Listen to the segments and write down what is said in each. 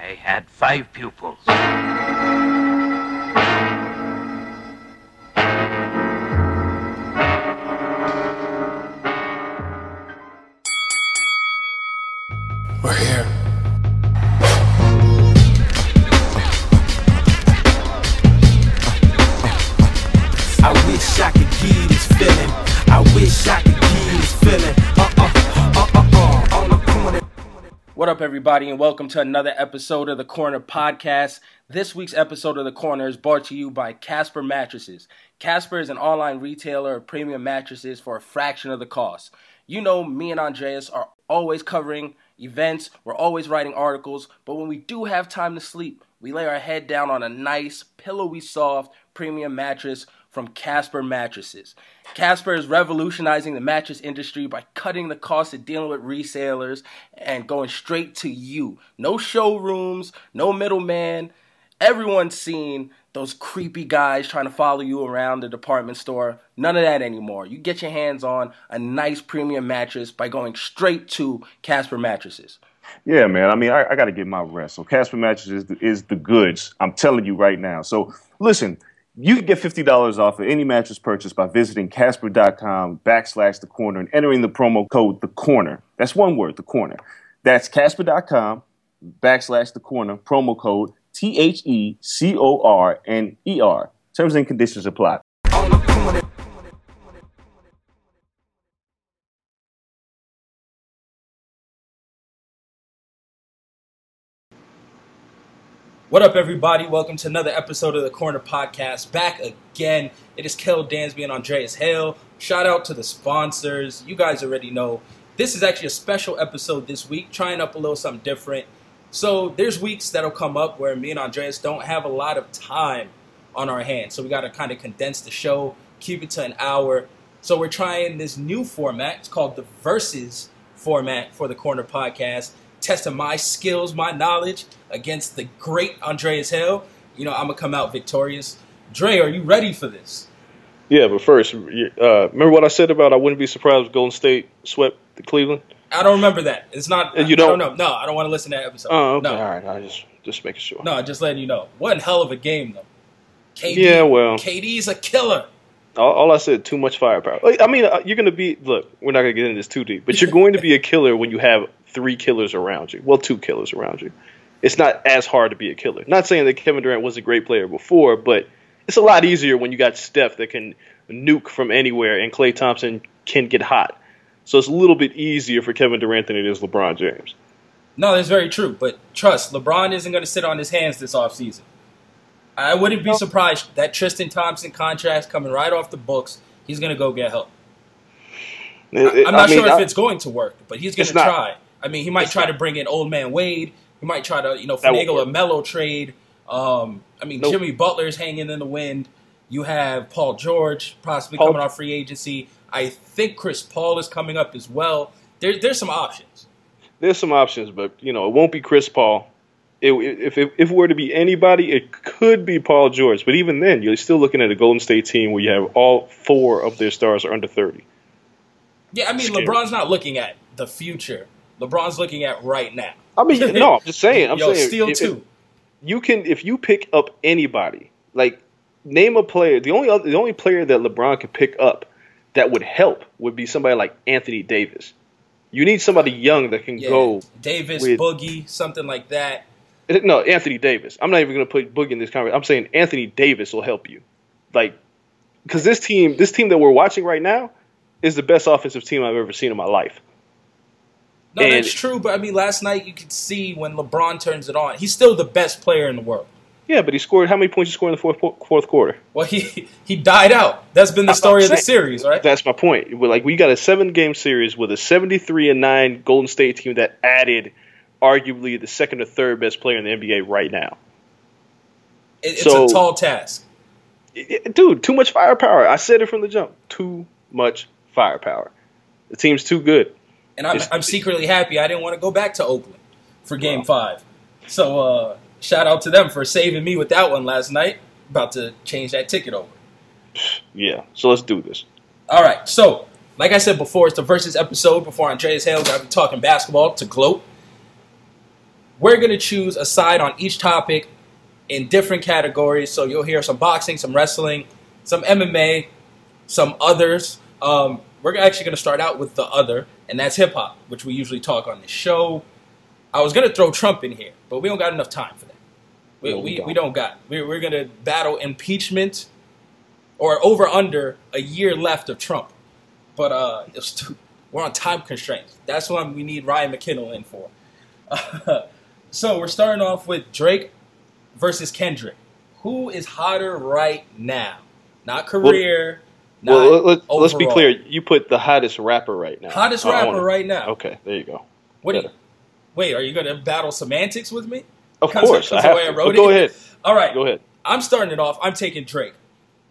I had five pupils. We're here. What up, everybody, and welcome to another episode of the Corner Podcast. This week's episode of the Corner is brought to you by Casper Mattresses. Casper is an online retailer of premium mattresses for a fraction of the cost. You know, me and Andreas are always covering events, we're always writing articles, but when we do have time to sleep, we lay our head down on a nice, pillowy soft premium mattress from Casper Mattresses. Casper is revolutionizing the mattress industry by cutting the cost of dealing with resellers and going straight to you. No showrooms, no middleman. Everyone's seen those creepy guys trying to follow you around the department store. None of that anymore. You get your hands on a nice premium mattress by going straight to Casper Mattresses. Yeah, man. I mean, I, I got to get my rest. So Casper Mattresses is the, is the goods. I'm telling you right now. So listen, you can get fifty dollars off of any mattress purchase by visiting Casper.com backslash the corner and entering the promo code the corner. That's one word, the corner. That's Casper.com backslash the corner promo code T H E C O R N E R. Terms and conditions apply. What up, everybody? Welcome to another episode of the Corner Podcast. Back again. It is Kel Dansby and Andreas Hale. Shout out to the sponsors. You guys already know. This is actually a special episode this week, trying up a little something different. So there's weeks that'll come up where me and Andreas don't have a lot of time on our hands. So we got to kind of condense the show, keep it to an hour. So we're trying this new format. It's called the Versus format for the Corner Podcast testing my skills, my knowledge against the great Andreas Hale. You know, I'm gonna come out victorious. Dre, are you ready for this? Yeah, but first, uh, remember what I said about I wouldn't be surprised if Golden State swept the Cleveland? I don't remember that. It's not. You I don't don't? know. No, I don't want to listen to that episode. Oh, okay. No, All right. I just just making sure. no, just letting you know. What a hell of a game, though. KD, Yeah, well. KD's a killer. All, all I said, too much firepower. Like, I mean, uh, you're going to be. Look, we're not going to get into this too deep, but you're going to be a killer when you have three killers around you. Well, two killers around you. It's not as hard to be a killer. Not saying that Kevin Durant was a great player before, but it's a lot easier when you got Steph that can nuke from anywhere and Klay Thompson can get hot. So it's a little bit easier for Kevin Durant than it is LeBron James. No, that's very true. But trust, LeBron isn't going to sit on his hands this offseason. I wouldn't be surprised that Tristan Thompson contract coming right off the books. He's going to go get help. It- it- I'm not I mean, sure if I- it's going to work, but he's going It's to not. try. I mean, he might try to bring in old man Wade. He might try to, you know, finagle a Melo trade. Um, I mean, Nope. Jimmy Butler's hanging in the wind. You have Paul George possibly Paul- coming off free agency. I think Chris Paul is coming up as well. There, there's some options. There's some options, but you know, it won't be Chris Paul. It, if, if if it were to be anybody, it could be Paul George. But even then, you're still looking at a Golden State team where you have all four of their stars are under thirty. Yeah, I mean, Scary. LeBron's not looking at the future. LeBron's looking at right now. I mean, no, I'm just saying. I'm Yo, saying steal if- if two. you can if you pick up anybody, like name a player. The only other, the only player that LeBron could pick up that would help would be somebody like Anthony Davis. You need somebody young that can Yeah, go. Davis, with- Boogie, something like that. Eh, no, Anthony Davis. I'm not even going to put Boogie in this conversation. I'm saying Anthony Davis will help you, like, because this team, this team that we're watching right now, is the best offensive team I've ever seen in my life. No, And- that's true. But I mean, last night you could see when LeBron turns it on, he's still the best player in the world. Yeah, but he scored. How many points he scored in the fourth fourth quarter? Well, he he died out. That's been the story of the series, right? That's my point. Like we got a seven game series with a 73 and nine Golden State team that added arguably the second or third best player in the NBA right now. It- it's so- a tall task. It- dude, too much firepower. I said it from the jump. Too much firepower. The team's too good. And I'm, I'm secretly happy I didn't want to go back to Oakland for Game Five. So uh, shout out to them for saving me with that one last night. About to change that ticket over. Yeah. So let's do this. All right. So, like I said before, it's the versus episode before Andreas Hale got me talking basketball to gloat. We're going to choose a side on each topic in different categories. So, you'll hear some boxing, some wrestling, some MMA, some others. Um, we're actually going to start out with the other, and that's hip hop, which we usually talk on the show. I was going to throw Trump in here, but we don't got enough time for that. We, No, we we, don't. we don't got. We're, we're going to battle impeachment or over under a year left of Trump. But uh, too, we're on time constraints. That's what we need Ryan McKinnell in for. so we're starting off with Drake versus Kendrick. Who is hotter right now? Not career. Well, let, us be clear. You put the hottest rapper right now. Hottest I- rapper wanna- right now. Okay, there you go. What you, wait, are you going to battle semantics with me? Of course, I the have way I to. wrote But go it? ahead. All right. Go ahead. I'm starting it off. I'm taking Drake.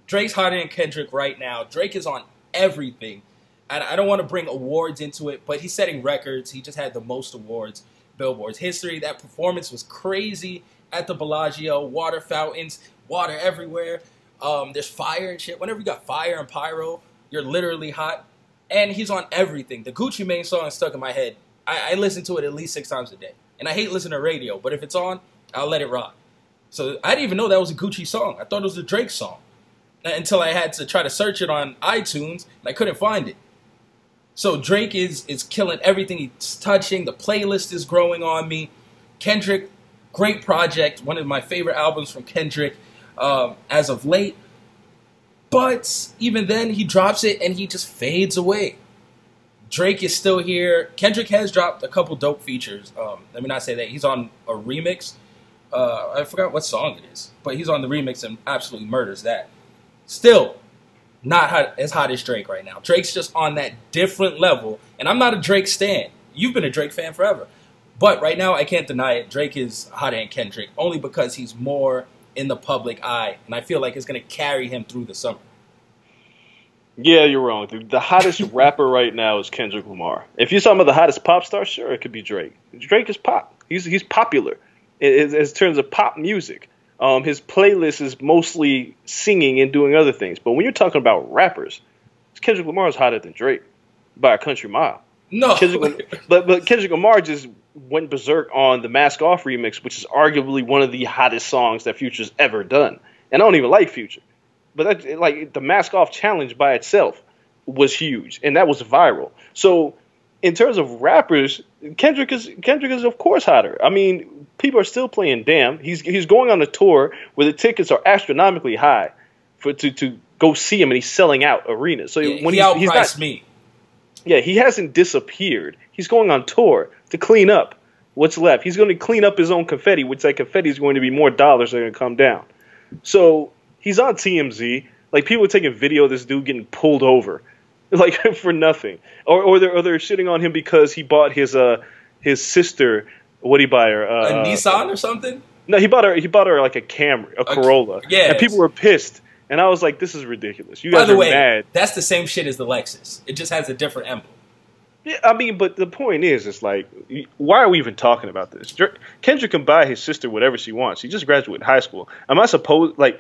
Drake's hotter than Kendrick right now. Drake is on everything. And I don't want to bring awards into it, but he's setting records. He just had the most awards, Billboard's history. That performance was crazy at the Bellagio. Water fountains, water everywhere. Um, there's fire and shit. Whenever you got fire and pyro, you're literally hot. And he's on everything. The Gucci Mane song is stuck in my head. I, I listen to it at least six times a day. And I hate listening to radio, but if it's on, I'll let it rock. So I didn't even know that was a Gucci song. I thought it was a Drake song until I had to try to search it on iTunes and I couldn't find it. So Drake is is killing everything he's touching. The playlist is growing on me. Kendrick, great project, one of my favorite albums from Kendrick um, as of late. But even then, he drops it and he just fades away. Drake is still here. Kendrick has dropped a couple dope features. Um, let me not say that he's on a remix. Uh, I forgot what song it is, but he's on the remix and absolutely murders that. Still, not hot, as hot as Drake right now. Drake's just on that different level, and I'm not a Drake stan. You've been a Drake fan forever, but right now I can't deny it. Drake is hotter than Kendrick only because he's more in the public eye, and I feel like it's going to carry him through the summer. Yeah, you're wrong. dude. The hottest rapper right now is Kendrick Lamar. If you're talking about the hottest pop star, sure, it could be Drake. Drake is pop. He's he's popular in, in, in terms of pop music. Um, his playlist is mostly singing and doing other things. But when you're talking about rappers, Kendrick Lamar is hotter than Drake by a country mile. No, Kendrick, but but Kendrick Lamar just went berserk on the Mask Off remix, which is arguably one of the hottest songs that Future's ever done. And I don't even like Future, but that, like the Mask Off challenge by itself was huge, and that was viral. So in terms of rappers, Kendrick is Kendrick is of course hotter. I mean, people are still playing Damn. He's he's going on a tour where the tickets are astronomically high for to to go see him, and he's selling out arenas. So Yeah, when he he's, outpriced he's not me. Yeah, he hasn't disappeared. He's going on tour to clean up what's left. He's going to clean up his own confetti, which that confetti is going to be more dollars that are going to come down. So he's on TMZ. Like people are taking video of this dude getting pulled over like for nothing, or or they're or they're shitting on him because he bought his uh his sister. What did he buy her? Uh, a Nissan or something. No, he bought her. He bought her like a Camry, a Corolla. Yeah, and people were pissed. And I was like, "This is ridiculous. You guys By the are way, mad." that's the same shit as the Lexus. It just has a different emblem. Yeah, I mean, but the point is, it's like, why are we even talking about this? Dr- Kendrick can buy his sister whatever she wants. She just graduated high school. Am I supposed like?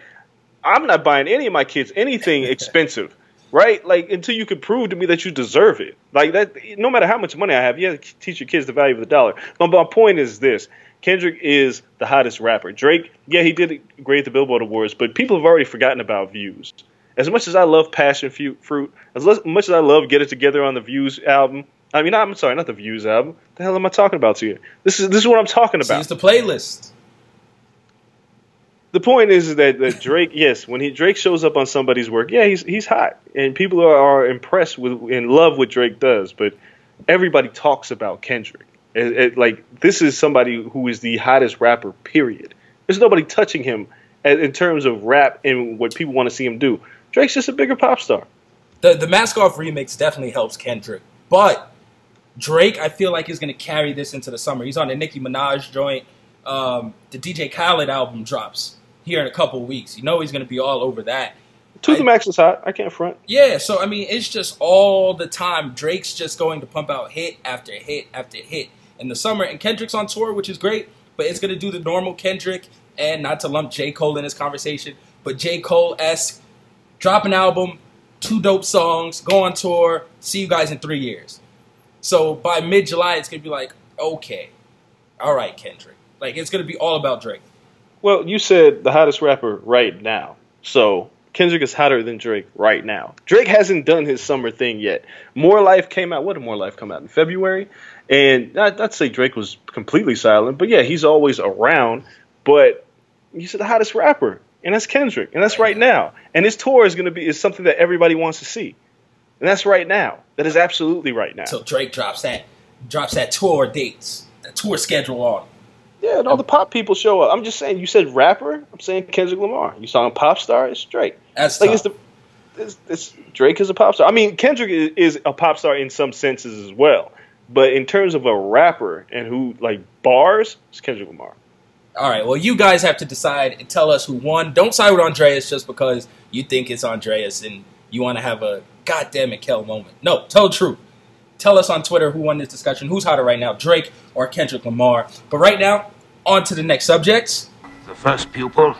I'm not buying any of my kids anything expensive, right? Like until you can prove to me that you deserve it. Like that, no matter how much money I have, you have to teach your kids the value of the dollar. But my point is this: Kendrick is the hottest rapper. Drake, yeah, he did great at the Billboard Awards, but people have already forgotten about views. As much as I love Passion Fruit, as much as I love Get It Together on the Views album, I mean, I'm sorry, not the Views album. The hell am I talking about to you? This is this is what I'm talking about. it's the playlist. the point is that, that Drake, yes, when he Drake shows up on somebody's work, yeah, he's he's hot, and people are, are impressed with and love what Drake does. But everybody talks about Kendrick. It- it- like this is somebody who is the hottest rapper. Period. There's nobody touching him a- in terms of rap and what people want to see him do. Drake's just a bigger pop star. The the Mask Off remix definitely helps Kendrick, but Drake, I feel like is going to carry this into the summer. He's on the Nicki Minaj joint. Um, the DJ Khaled album drops here in a couple weeks. You know he's going to be all over that. To the max is hot. I can't front. Yeah, so I mean, it's just all the time. Drake's just going to pump out hit after hit after hit in the summer, and Kendrick's on tour, which is great. But it's going to do the normal Kendrick, and not to lump J Cole in this conversation, but J Cole esque, drop an album, two dope songs, go on tour, see you guys in three years. So by mid July, it's going to be like, okay, all right, Kendrick. Like it's going to be all about Drake. Well, you said the hottest rapper right now. So Kendrick is hotter than Drake right now. Drake hasn't done his summer thing yet. More Life came out. What did More Life come out in February? And not, not to say Drake was completely silent, but yeah, he's always around. But he's the hottest rapper, and that's Kendrick, and that's right now. And his tour is going to be is something that everybody wants to see, and that's right now. That is absolutely right now. So Drake drops that drops that tour dates, that tour schedule on. Yeah, and all the pop people show up. I'm just saying. You said rapper. I'm saying Kendrick Lamar. You saw him pop star. It's Drake. That's like tough. it's the it's, it's Drake is a pop star. I mean, Kendrick is, is a pop star in some senses as well. But in terms of a rapper and who like bars, it's Kendrick Lamar. All right. Well, you guys have to decide and tell us who won. Don't side with Andreas just because you think it's Andreas and you want to have a goddamn it, Kel moment. No, tell the truth. Tell us on Twitter who won this discussion. Who's hotter right now, Drake or Kendrick Lamar? But right now, on to the next subjects. The first pupil,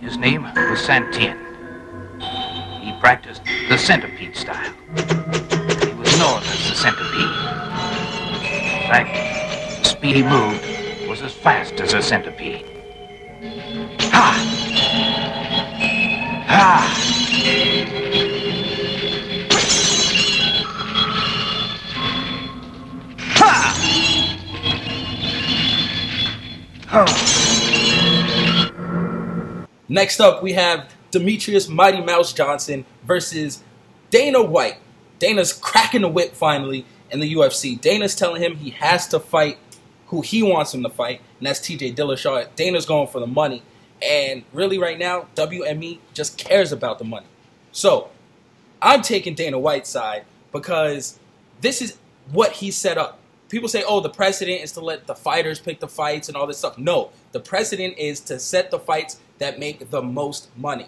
his name was Santin. He practiced the centipede style. Was as the centipede. In fact, the speed he moved was as fast as a centipede. Ha! Ha! Next up, we have Demetrius Mighty Mouse Johnson versus Dana White. Dana's cracking the whip finally in the UFC. Dana's telling him he has to fight who he wants him to fight, and that's TJ Dillashaw. Dana's going for the money. And really, right now, WME just cares about the money. So, I'm taking Dana White's side because this is what he set up. People say, oh, the precedent is to let the fighters pick the fights and all this stuff. No, the precedent is to set the fights that make the most money.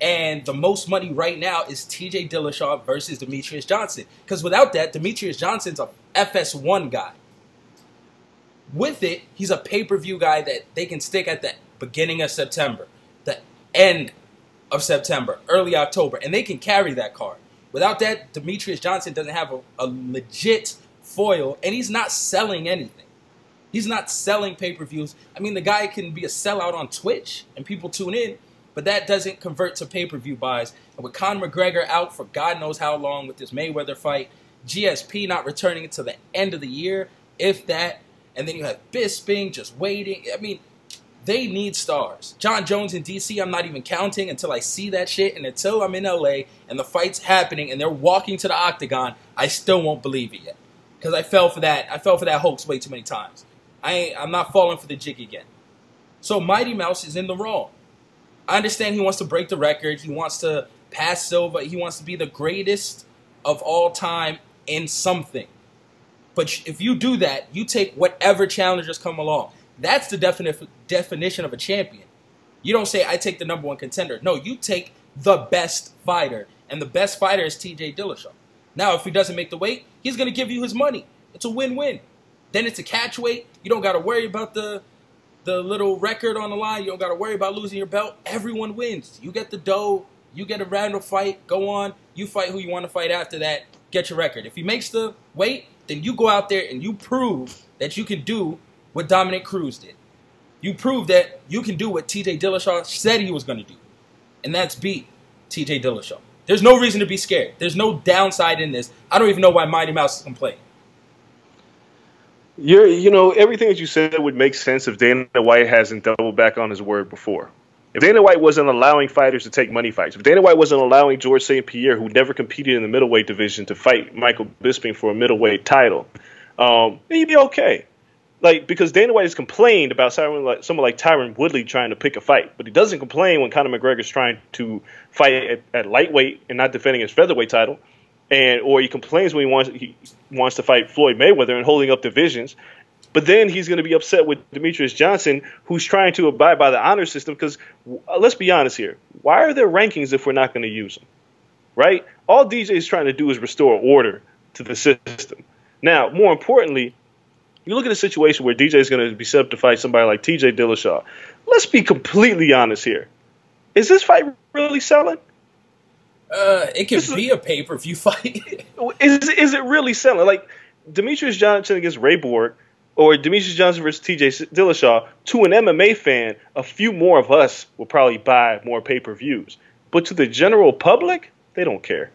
And the most money right now is TJ Dillashaw versus Demetrius Johnson. Because without that, Demetrius Johnson's a FS1 guy. With it, he's a pay per view guy that they can stick at the beginning of September, the end of September, early October, and they can carry that card. Without that, Demetrius Johnson doesn't have a, a legit foil, and he's not selling anything. He's not selling pay per views. I mean, the guy can be a sellout on Twitch and people tune in, but that doesn't convert to pay per view buys. And with Conor McGregor out for God knows how long with this Mayweather fight, GSP not returning until the end of the year, if that, and then you have Bisping just waiting. I mean, they need stars. Jon Jones in DC, I'm not even counting until I see that shit, and until I'm in LA and the fight's happening and they're walking to the octagon, I still won't believe it yet. Because I fell for that. I fell for that hoax way too many times. I ain't, I'm not falling for the jig again. So Mighty Mouse is in the wrong. I understand he wants to break the record. He wants to pass Silva. He wants to be the greatest of all time in something. But if you do that, you take whatever challengers come along. That's the defini- definition of a champion. You don't say, I take the number one contender. No, you take the best fighter. And the best fighter is TJ Dillashaw. Now, if he doesn't make the weight, he's going to give you his money. It's a win win. Then it's a catch weight. You don't got to worry about the the little record on the line. You don't got to worry about losing your belt. Everyone wins. You get the dough. You get a random fight. Go on. You fight who you want to fight after that. Get your record. If he makes the weight, then you go out there and you prove that you can do what Dominick Cruz did. You prove that you can do what TJ Dillashaw said he was going to do, and that's beat TJ Dillashaw. There's no reason to be scared. There's no downside in this. I don't even know why Mighty Mouse is complaining. You're, you know, everything that you said would make sense if Dana White hasn't doubled back on his word before. If Dana White wasn't allowing fighters to take money fights, if Dana White wasn't allowing George St. Pierre, who never competed in the middleweight division, to fight Michael Bisping for a middleweight title, um, he'd be okay. Like because Dana White has complained about someone like, someone like Tyron Woodley trying to pick a fight, but he doesn't complain when Conor McGregor's trying to fight at, at lightweight and not defending his featherweight title, and or he complains when he wants he wants to fight Floyd Mayweather and holding up divisions. But then he's going to be upset with Demetrius Johnson, who's trying to abide by the honor system. Because uh, let's be honest here, why are there rankings if we're not going to use them? Right? All DJ is trying to do is restore order to the system. Now, more importantly, you look at a situation where DJ is going to be set up to fight somebody like TJ Dillashaw. Let's be completely honest here. Is this fight really selling? Uh, it could be a pay per view fight. is is it really selling? Like Demetrius Johnson against Ray Borg, or Demetrius Johnson versus TJ Dillashaw, to an MMA fan, a few more of us will probably buy more pay per views. But to the general public, they don't care.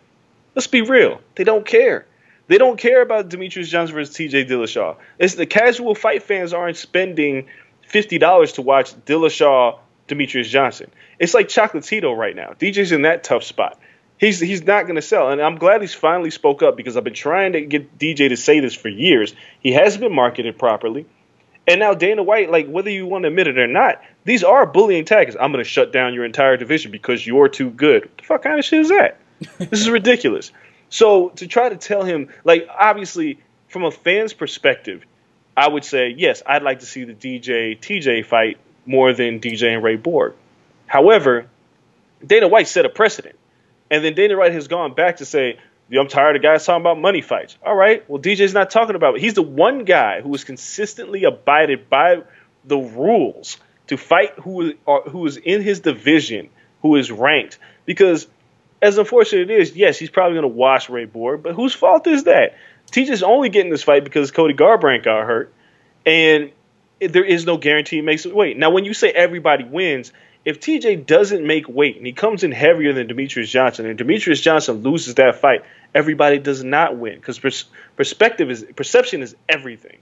Let's be real. They don't care. They don't care about Demetrius Johnson versus TJ Dillashaw. It's the casual fight fans aren't spending fifty dollars to watch Dillashaw Demetrius Johnson. It's like Chocolatito right now. DJ's in that tough spot. He's he's not going to sell, and I'm glad he's finally spoke up because I've been trying to get DJ to say this for years. He hasn't been marketed properly, and now Dana White, like whether you want to admit it or not, these are bullying tactics. I'm going to shut down your entire division because you're too good. What the fuck kind of shit is that? this is ridiculous. So to try to tell him, like obviously from a fan's perspective, I would say yes, I'd like to see the DJ TJ fight more than DJ and Ray Borg. However, Dana White set a precedent. And then Dana White has gone back to say, I'm tired of guys talking about money fights. All right, well, DJ's not talking about it. He's the one guy who has consistently abided by the rules to fight who, uh, who is in his division, who is ranked. Because as unfortunate it is, yes, he's probably going to wash Ray Borg, but whose fault is that? TJ's only getting this fight because Cody Garbrandt got hurt, and there is no guarantee he makes it Wait, Now, when you say everybody wins, if TJ doesn't make weight and he comes in heavier than Demetrius Johnson, and Demetrius Johnson loses that fight, everybody does not win because pers- perspective is perception is everything.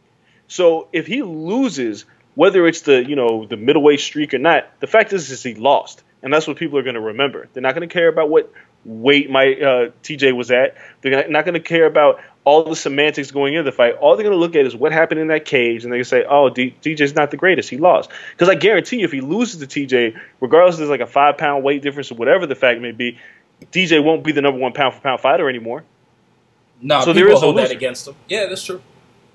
So if he loses, whether it's the you know the middleweight streak or not, the fact is is he lost, and that's what people are going to remember. They're not going to care about what weight my uh, TJ was at. They're not going to care about all the semantics going into the fight. All they're going to look at is what happened in that cage, and they can say, "Oh, D- DJ's not the greatest. He lost." Because I guarantee you, if he loses to TJ, regardless there's like a five pound weight difference or whatever the fact may be, DJ won't be the number one pound for pound fighter anymore. No, so there is hold that against him. Yeah, that's true.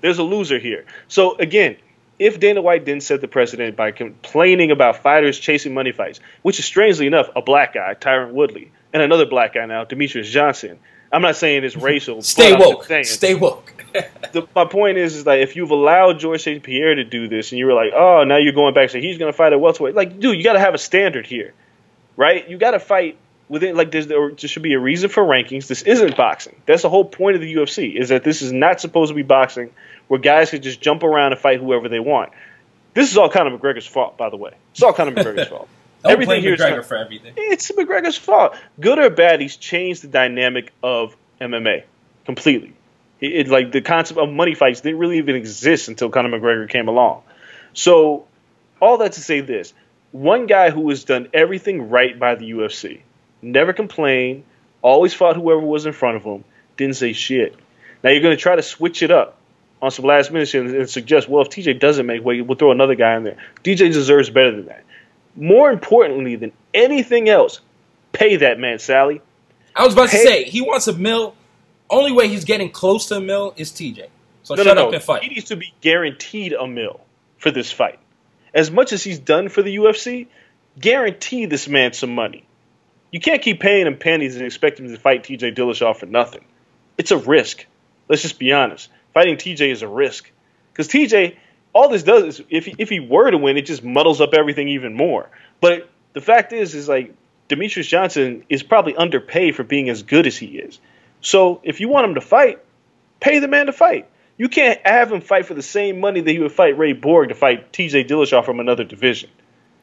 There's a loser here. So again, if Dana White didn't set the precedent by complaining about fighters chasing money fights, which is strangely enough a black guy, Tyron Woodley, and another black guy now, Demetrius Johnson. I'm not saying it's racial. Stay woke. Saying, Stay woke. the, my point is, is that if you've allowed George St. Pierre to do this, and you were like, oh, now you're going back and say he's going to fight at welterweight. Like, dude, you got to have a standard here, right? You got to fight within. Like, there's, there should be a reason for rankings. This isn't boxing. That's the whole point of the UFC. Is that this is not supposed to be boxing, where guys can just jump around and fight whoever they want. This is all Conor McGregor's fault, by the way. It's all Conor McGregor's fault. Don't everything blame McGregor for everything. It's McGregor's fault. Good or bad, he's changed the dynamic of MMA completely. It's it, like the concept of money fights didn't really even exist until Conor McGregor came along. So, all that to say this: one guy who has done everything right by the UFC, never complained, always fought whoever was in front of him, didn't say shit. Now you're going to try to switch it up on some last minute and, and suggest, well, if TJ doesn't make weight, we'll throw another guy in there. DJ deserves better than that more importantly than anything else, pay that man, Sally. I was about Pay- to say he wants a mill. Only way he's getting close to a mill is TJ. So No, shut no, up no. and fight. He needs to be guaranteed a mill for this fight. As much as he's done for the UFC, guarantee this man some money. You can't keep paying him pennies and expect him to fight TJ Dillashaw for nothing. It's a risk. Let's just be honest. Fighting TJ is a risk. Because TJ, all this does is, if he, if he were to win, it just muddles up everything even more. But the fact is, is like Demetrius Johnson is probably underpaid for being as good as he is. So if you want him to fight, pay the man to fight. You can't have him fight for the same money that he would fight Ray Borg to fight TJ Dillashaw from another division.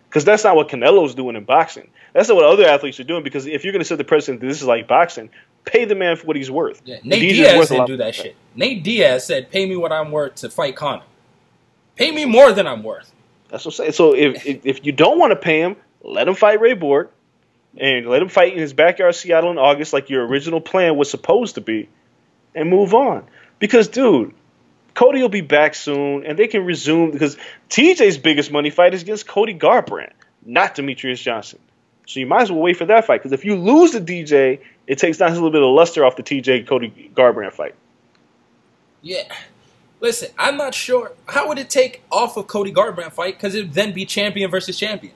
Because that's not what Canelo's doing in boxing. That's not what other athletes are doing. Because if you're going to set the precedent that this is like boxing, pay the man for what he's worth. Yeah, Nate Diaz worth didn't do that shit. Nate Diaz said, "Pay me what I'm worth to fight Conor. Pay me more than I'm worth." That's what I'm saying. So if, if if you don't want to pay him, let him fight Ray Borg, and let him fight in his backyard, Seattle, in August, like your original plan was supposed to be, and move on. Because, dude, Cody will be back soon, and they can resume. Because TJ's biggest money fight is against Cody Garbrandt, not Demetrius Johnson. So you might as well wait for that fight. Because if you lose the DJ, it takes down a little bit of luster off the TJ Cody Garbrandt fight. Yeah. Listen, I'm not sure how would it take off of Cody Garbrandt fight because it'd then be champion versus champion.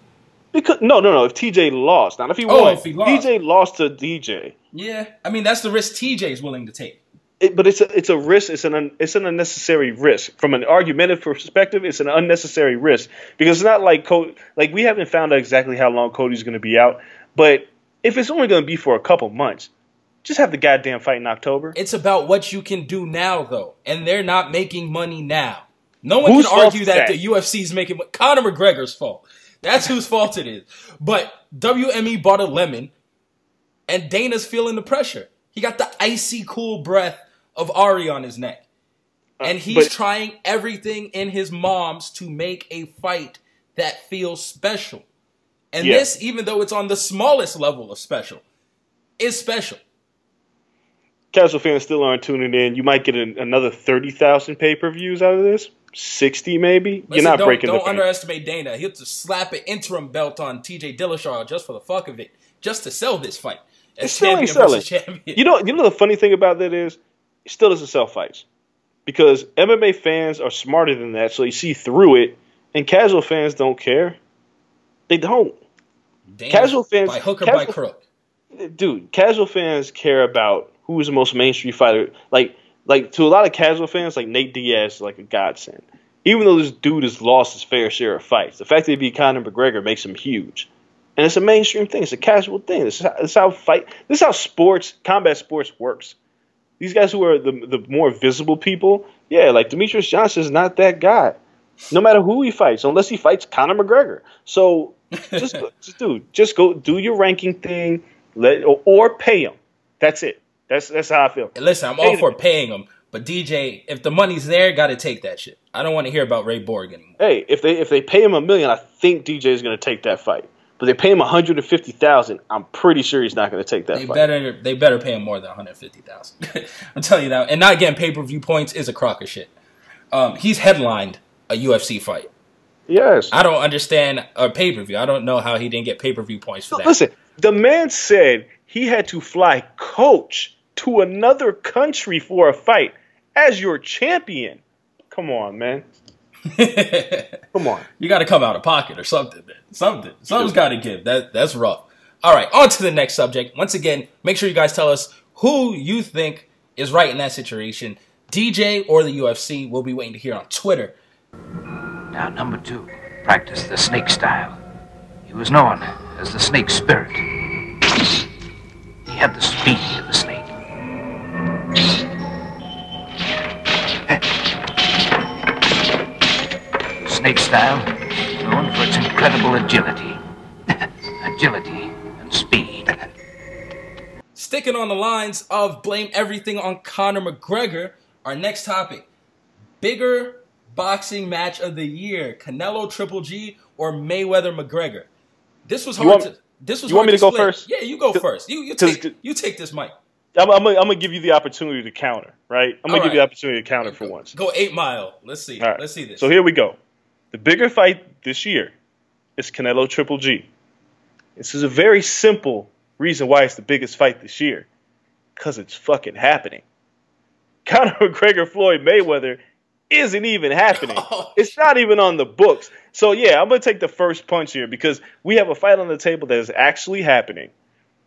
Because no, no, no. If TJ lost, not if he Oh, won. if he lost. TJ lost to DJ. Yeah, I mean that's the risk TJ is willing to take. it, but it's a it's a risk. It's an un, it's an unnecessary risk from an argumentative perspective. It's an unnecessary risk because it's not like Co- like we haven't found out exactly how long Cody's going to be out. But if it's only going to be for a couple months, just have the goddamn fight in October. It's about what you can do now, though, and they're not making money now. No one Whose can argue that, that? the UFC is making. Conor McGregor's fault. That's whose fault it is. But WME bought a lemon, and Dana's feeling the pressure. He got the icy cool breath of Ari on his neck. And he's Uh, but- trying everything in his mom's to make a fight that feels special. And Yeah. this, even though it's on the smallest level of special, is special. Casual fans still aren't tuning in. You might get an, another thirty thousand pay per views out of this. Sixty maybe. Listen, You're not don't, breaking Don't the bank. underestimate Dana. He'll just slap an interim belt on T.J. Dillashaw just for the fuck of it, just to sell this fight. As It still ain't selling. You know, you know the funny thing about that is, it still doesn't sell fights because MMA fans are smarter than that, so they see through it, and casual fans don't care. They don't, Dana, casual fans- by hook or by crook. dude. Casual fans care about who is the most mainstream fighter. Like, like to a lot of casual fans, like Nate Diaz is like a godsend. Even though this dude has lost his fair share of fights, the fact that he beat Conor McGregor makes him huge. And it's a mainstream thing. It's a casual thing. This is how, this is how fight. This is how sports, combat sports works. These guys who are the the more visible people, yeah, like Demetrius Johnson is not that guy. No matter who he fights, unless he fights Conor McGregor. So just, just dude, just go do your ranking thing, let or, or pay him. That's it. That's that's how I feel. And listen, I'm all for them. paying him, but DJ, if the money's there, got to take that shit. I don't want to hear about Ray Borg anymore. Hey, if they if they pay him a million, I think DJ is going to take that fight. But they pay him one hundred and fifty thousand. I'm pretty sure he's not going to take that They fight. better, they better pay him more than 150,000. I'm telling you that. And not getting pay per view points is a crock of shit. Um, he's headlined a UFC fight. yes. I don't understand a pay per view. I don't know how he didn't get pay per view points for that. Listen, the man said he had to fly coach to another country for a fight as your champion. Come on, man. Come on. you got to come out of pocket or something. Man. Something. Something's got to give. That that's rough. All right, on to the next subject. Once again, make sure you guys tell us who you think is right in that situation. DJ or the UFC. We'll be waiting to hear on Twitter. Now, number two, practice the snake style. He was known as the snake spirit. He had the speed of the snake. Snake style, known for its incredible agility. agility and speed. Sticking on the lines of blame everything on Conor McGregor, our next topic bigger boxing match of the year Canelo Triple G or Mayweather McGregor. This was hard want- to. This was you want hard me to go split. first? Yeah, you go first. You you take you take this mic. I'm, I'm, gonna, I'm gonna give you the opportunity to counter, right? I'm gonna All give you the opportunity to counter for once. Go eight mile. Let's see. All right. Let's see this. So here we go. The bigger fight this year is Canelo Triple G. This is a very simple reason why it's the biggest fight this year. Because it's fucking happening. Conor McGregor Floyd Mayweather isn't even happening. Oh, it's not even on the books. So yeah, I'm gonna take the first punch here because we have a fight on the table that is actually happening,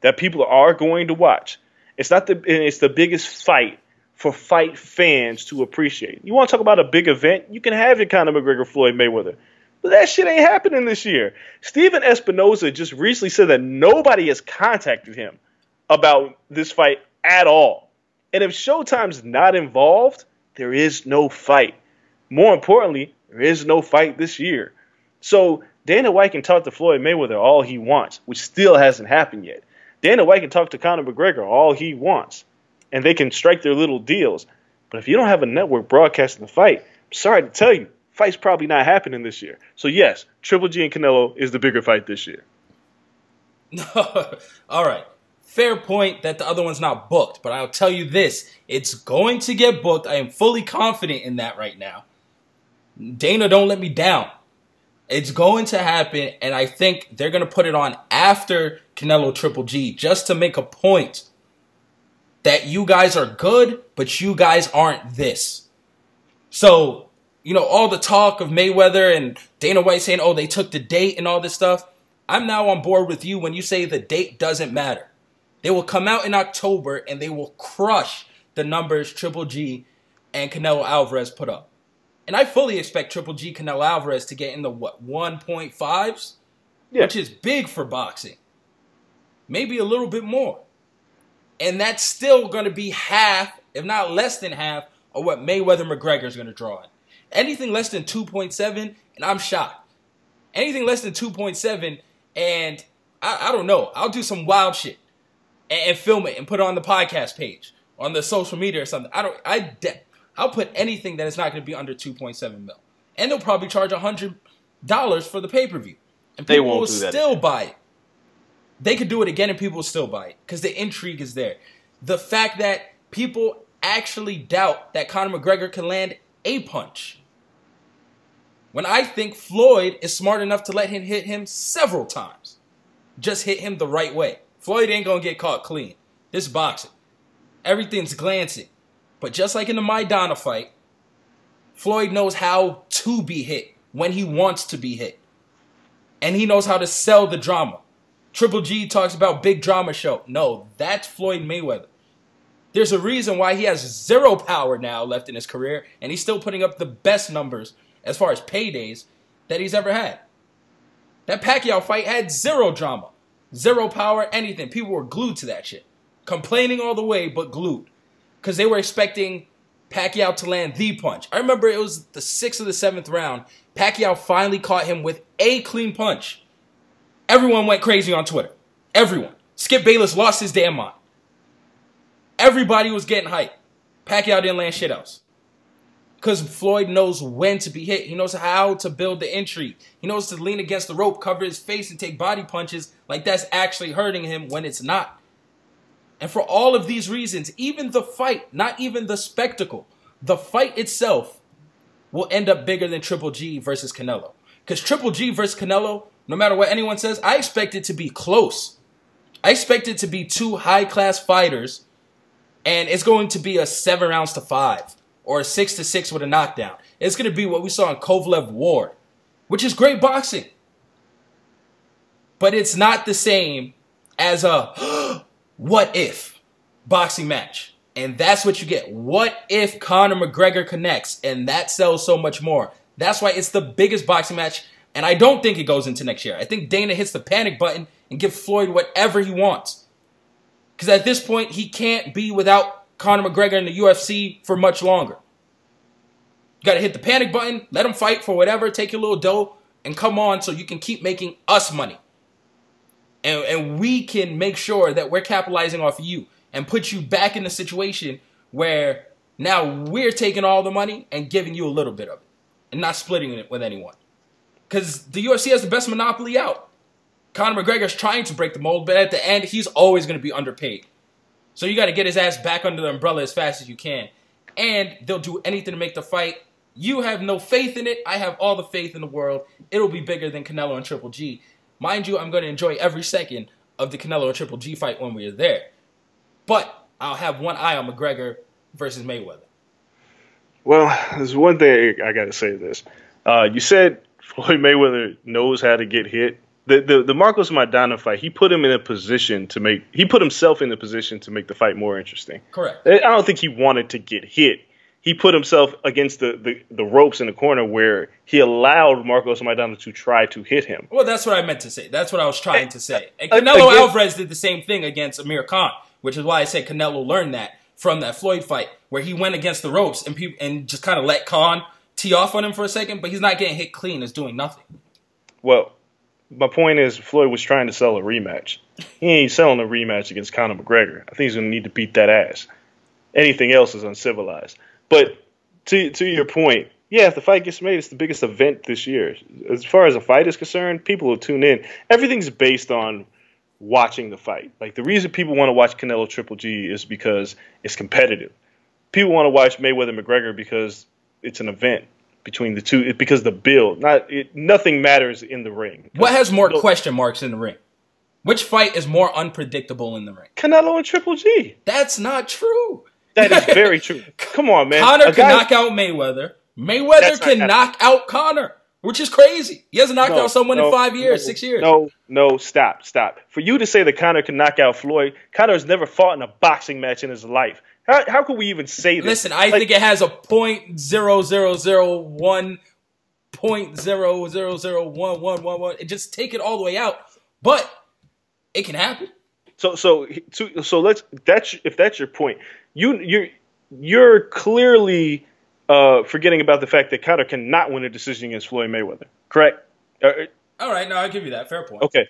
that people are going to watch. It's not the it's the biggest fight for fight fans to appreciate. You want to talk about a big event? You can have your Conor McGregor Floyd Mayweather. But that shit ain't happening this year. Stephen Espinoza just recently said that nobody has contacted him about this fight at all. And if Showtime's not involved, there is no fight. More importantly, there is no fight this year. So Dana White can talk to Floyd Mayweather all he wants, which still hasn't happened yet. Dana White can talk to Conor McGregor all he wants, and they can strike their little deals. But if you don't have a network broadcasting the fight, I'm sorry to tell you, fight's probably not happening this year. So yes, Triple G and Canelo is the bigger fight this year. All right. Fair point that the other one's not booked, but I'll tell you this it's going to get booked. I am fully confident in that right now. Dana, don't let me down. It's going to happen, and I think they're going to put it on after Canelo Triple G just to make a point that you guys are good, but you guys aren't this. So, you know, all the talk of Mayweather and Dana White saying, oh, they took the date and all this stuff. I'm now on board with you when you say the date doesn't matter. They will come out in October and they will crush the numbers Triple G and Canelo Alvarez put up. And I fully expect Triple G Canelo Alvarez to get in the what 1.5s, Yeah. which is big for boxing. Maybe a little bit more. And that's still going to be half, if not less than half, of what Mayweather McGregor is going to draw in. Anything less than 2.7, and I'm shocked. Anything less than 2.7, and I, I don't know. I'll do some wild shit and, and film it and put it on the podcast page, on the social media or something. I don't. I de- I'll put anything that is not going to be under 2.7 mil, and they'll probably charge hundred dollars for the pay per view, and They people won't will do that still buy it. They could do it again, and people will still buy it because the intrigue is there. The fact that people actually doubt that Conor McGregor can land a punch. When I think Floyd is smart enough to let him hit him several times. Just hit him the right way. Floyd ain't gonna get caught clean. This boxing. Everything's glancing. But just like in the Maidana fight, Floyd knows how to be hit when he wants to be hit. And he knows how to sell the drama. Triple G talks about big drama show. No, that's Floyd Mayweather. There's a reason why he has zero power now left in his career, and he's still putting up the best numbers as far as paydays that he's ever had. That Pacquiao fight had zero drama, zero power, anything. People were glued to that shit, complaining all the way, but glued, because they were expecting Pacquiao to land the punch. I remember it was the sixth or the seventh round. Pacquiao finally caught him with a clean punch. Everyone went crazy on Twitter. Everyone. Skip Bayless lost his damn mind. Everybody was getting hyped. Pacquiao didn't land shit else. Because Floyd knows when to be hit. He knows how to build the intrigue. He knows to lean against the rope, cover his face, and take body punches like that's actually hurting him when it's not. And for all of these reasons, even the fight, not even the spectacle, the fight itself will end up bigger than Triple G versus Canelo. Because Triple G versus Canelo, no matter what anyone says, I expect it to be close. I expect it to be two high class fighters, and it's going to be a seven rounds to five or a six to six with a knockdown. It's going to be what we saw in Kovalev Ward, which is great boxing. But it's not the same as a what if boxing match. And that's what you get. What if Conor McGregor connects? And that sells so much more. That's why it's the biggest boxing match. And I don't think it goes into next year. I think Dana hits the panic button and gives Floyd whatever he wants. Because at this point, he can't be without Conor McGregor in the UFC for much longer. You got to hit the panic button, let him fight for whatever, take your little dough, and come on so you can keep making us money. And, and we can make sure that we're capitalizing off of you and put you back in the situation where now we're taking all the money and giving you a little bit of it and not splitting it with anyone. Because the UFC has the best monopoly out. Conor McGregor's trying to break the mold, but at the end, he's always going to be underpaid. So you got to get his ass back under the umbrella as fast as you can. And they'll do anything to make the fight. You have no faith in it. I have all the faith in the world. It'll be bigger than Canelo and Triple G. Mind you, I'm going to enjoy every second of the Canelo and Triple G fight when we are there. But I'll have one eye on McGregor versus Mayweather. Well, there's one thing I got to say. to This, uh, you said Floyd Mayweather knows how to get hit. The, the the Marcos Maidana fight, he put him in a position to make he put himself in a position to make the fight more interesting. Correct. I don't think he wanted to get hit. He put himself against the, the, the ropes in the corner where he allowed Marcos Maidana to try to hit him. Well, that's what I meant to say. That's what I was trying to say. And Canelo again- Alvarez did the same thing against Amir Khan, which is why I said Canelo learned that from that Floyd fight, where he went against the ropes and peop and just kind of let Khan tee off on him for a second, but he's not getting hit clean. It's doing nothing. Well, my point is Floyd was trying to sell a rematch. He ain't selling a rematch against Conor McGregor. I think he's going to need to beat that ass. Anything else is uncivilized. But to to your point, yeah, if the fight gets made, it's the biggest event this year. As far as a fight is concerned, people will tune in. Everything's based on watching the fight. Like the reason people want to watch Canelo Triple G is because it's competitive. People want to watch Mayweather McGregor because it's an event between the two. Because the build, not it, nothing matters in the ring. What has more question marks in the ring? Which fight is more unpredictable in the ring? Canelo and Triple G. That's not true. That is very true. Come on, man. Conor A can guy- knock out Mayweather. Mayweather can knock out Conor, which is crazy. He hasn't knocked No, out someone no, in five years, no, six years. No, no, stop, stop. For you to say that Conor can knock out Floyd, Conor has never fought in a boxing match in his life. How, how could we even say this? Listen, I Like, think it has a point zero zero zero one point zero zero zero one one one one. Just take it all the way out, but it can happen. So so so, so let's that's if that's your point. You you're you're clearly uh, forgetting about the fact that Conor cannot win a decision against Floyd Mayweather. Correct? Uh, All right, no, I'll give you that. Fair point. okay.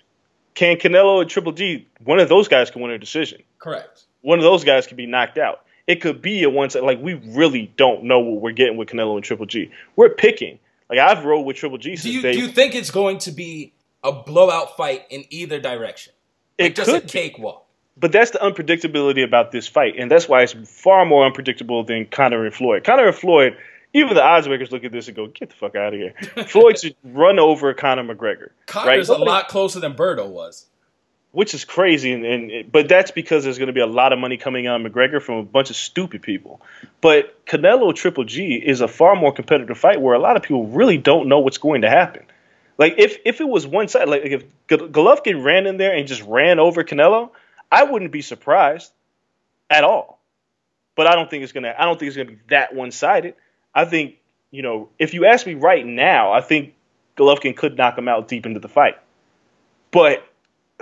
Can Canelo and Triple G? One of those guys can win a decision. Correct. One of those guys could be knocked out. It could be a one side. Like we really don't know what we're getting with Canelo and Triple G. We're picking. Like I've rolled with Triple G Do since you day. do you think it's going to be a blowout fight in either direction? Like it just a could, be. cakewalk. but that's the unpredictability about this fight, and that's why it's far more unpredictable than Conor and Floyd. Conor and Floyd, even the odds makers look at this and go, "Get the fuck out of here." Floyd should run over Conor McGregor, Conor's right? a lot closer than Berto was. Which is crazy. And, and but that's because there's going to be a lot of money coming on McGregor from a bunch of stupid people. But Canelo Triple G is a far more competitive fight where a lot of people really don't know what's going to happen. Like if if it was one side, like if Golovkin ran in there and just ran over Canelo, I wouldn't be surprised at all. But I don't think it's gonna. I don't think it's gonna be that one sided. I think you know if you ask me right now, I think Golovkin could knock him out deep into the fight. But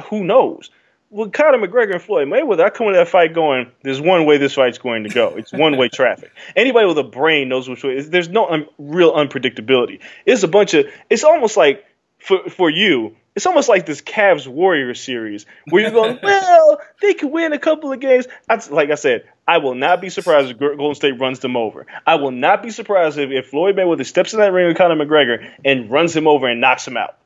who knows? With Conor McGregor and Floyd Mayweather, I come into that fight going, there's one way this fight's going to go. It's one way traffic. Anybody with a brain knows which way. There's no un- real unpredictability. It's a bunch of, it's almost like, for, for you, it's almost like this Cavs Warrior series where you're going, well, they could win a couple of games. I, like I said, I will not be surprised if Golden State runs them over. I will not be surprised if, if Floyd Mayweather steps in that ring with Conor McGregor and runs him over and knocks him out.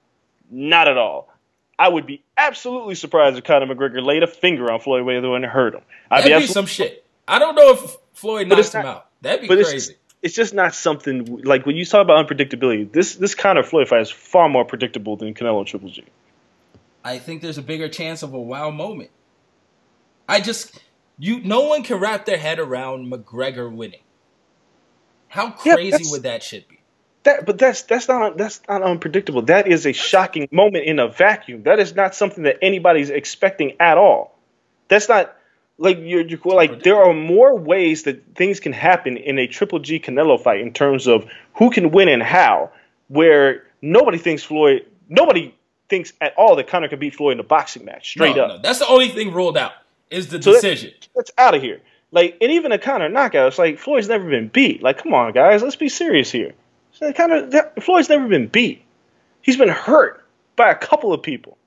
Not at all. I would be absolutely surprised if Conor McGregor laid a finger on Floyd Mayweather and hurt him. I'd That'd be, absolutely- some shit. I don't know if Floyd knocks him not- out. That'd be but it's crazy. just, it's just not something like when you talk about unpredictability. This this kind of Floyd fight is far more predictable than Canelo Triple G. I think there's a bigger chance of a wow moment. I just you no one can wrap their head around McGregor winning. How crazy that's- would that shit be? That, but that's that's not that's not unpredictable. That is a shocking moment in a vacuum. That is not something that anybody's expecting at all. That's not like you're, you're like there are more ways that things can happen in a Triple G Canelo fight in terms of who can win and how. Where nobody thinks Floyd, nobody thinks at all that Conor can beat Floyd in a boxing match. Straight No, up, no, that's the only thing ruled out is the So decision. that's out of here. Like, and even a Conor knockout, it's like Floyd's never been beat. Like, come on, guys, let's be serious here. So Conor, that, Floyd's never been beat. He's been hurt by a couple of people,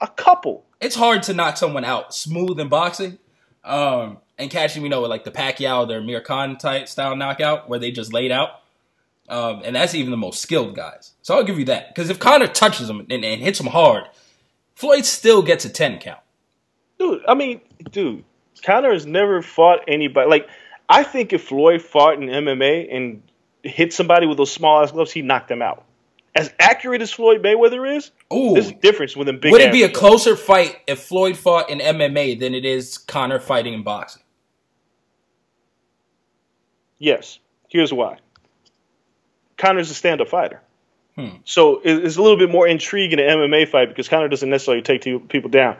a couple. it's hard to knock someone out smooth in boxing. Um, and catching, you know, with like the Pacquiao, their Mir Khan type style knockout where they just laid out. Um, and that's even the most skilled guys. So I'll give you that. Because if Conor touches him and, and hits him hard, Floyd still gets a 10 count. Dude, I mean, dude, Conor has never fought anybody. Like, I think if Floyd fought in MMA and hit somebody with those small ass gloves, he knocked them out. as accurate as Floyd Mayweather is, Ooh. there's a difference within big. Would it be a guys. closer fight if Floyd fought in MMA than it is Conor fighting in boxing? Yes. Here's why. Conor's a stand-up fighter. Hmm. So it's a little bit more intrigue in an MMA fight because Conor doesn't necessarily take two people down.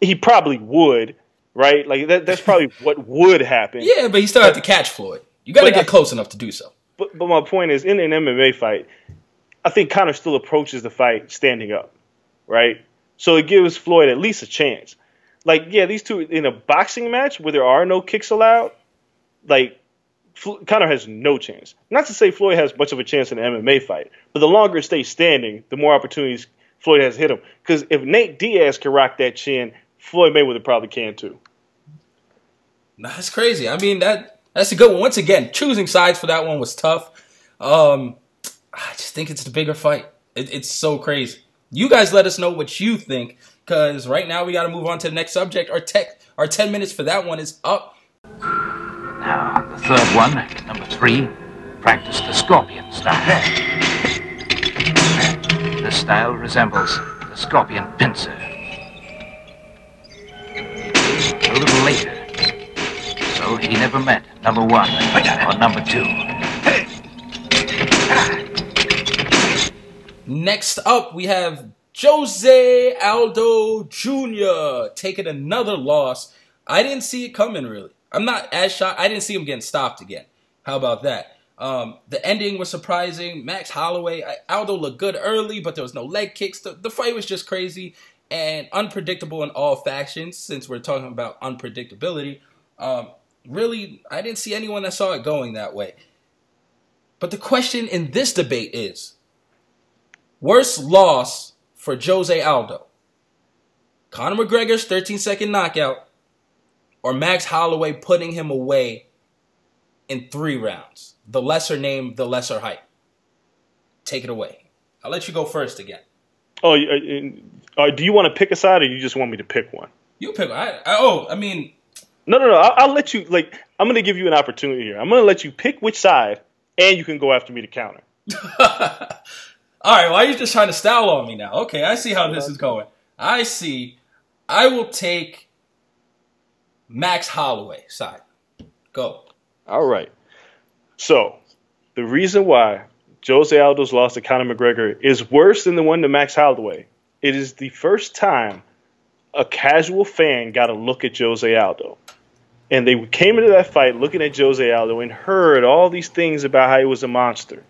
He probably would, right? Like that, that's probably what would happen. Yeah, but he still have to catch Floyd. You got to get I- close enough to do so. But, but my point is, in an MMA fight, I think Conor still approaches the fight standing up, right? So it gives Floyd at least a chance. Like, yeah, these two in a boxing match where there are no kicks allowed, like Conor has no chance. Not to say Floyd has much of a chance in an MMA fight, but the longer it stays standing, the more opportunities Floyd has to hit him. Because if Nate Diaz can rock that chin, Floyd Mayweather probably can too. That's crazy. I mean that that's a good one. Once again, choosing sides for that one was tough. Um, I just think it's the bigger fight. It, it's so crazy. You guys let us know what you think because right now we got to move on to the next subject. Our tech, our ten minutes for that one is up. Now, the third one, number three, practice the scorpion style. This style resembles the scorpion pincer. A little later. He never met number one or number two. Next up, we have Jose Aldo Jr. taking another loss. I didn't see it coming really. I'm not as shocked. I didn't see him getting stopped again. How about that? Um, the ending was surprising. Max Holloway, Aldo looked good early, but there was no leg kicks. The, the fight was just crazy and unpredictable in all factions. Since we're talking about unpredictability, um, really, I didn't see anyone that saw it going that way. But the question in this debate is Worst loss for Jose Aldo. Conor McGregor's 13 second knockout or Max Holloway putting him away in three rounds. The lesser name, the lesser height. Take it away. I'll let you go first again. Oh, you- uh, uh, do you want to pick a side, or you just want me to pick one? You pick. I, I, oh, I mean, No, no, no. I'll, I'll let you. Like, I'm going to give you an opportunity here. I'm going to let you pick which side, and you can go after me to counter. all right. Why are you just trying to style on me now? Okay, I see how this is going. I see. I will take Max Holloway side. Go. All right. So, the reason why Jose Aldo's loss to Conor McGregor is worse than the one to Max Holloway. It is the first time a casual fan got a look at Jose Aldo. And they came into that fight looking at Jose Aldo and heard all these things about how he was a monster.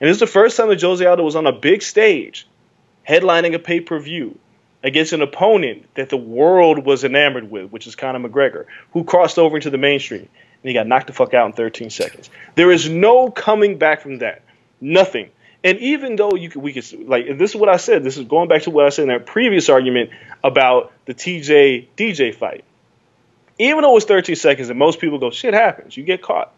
And this is the first time that Jose Aldo was on a big stage, headlining a pay per view against an opponent that the world was enamored with, which is Conor McGregor, who crossed over into the mainstream. And he got knocked the fuck out in 13 seconds. There is no coming back from that. Nothing. And even though you could, we could, like, this is what I said. This is going back to what I said in that previous argument about the TJ DJ fight. Even though it was 13 seconds and most people go, shit happens, you get caught.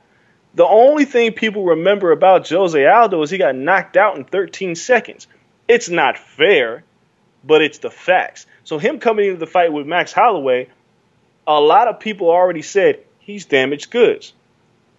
The only thing people remember about Jose Aldo is he got knocked out in 13 seconds. It's not fair, but it's the facts. So him coming into the fight with Max Holloway, a lot of people already said he's damaged goods.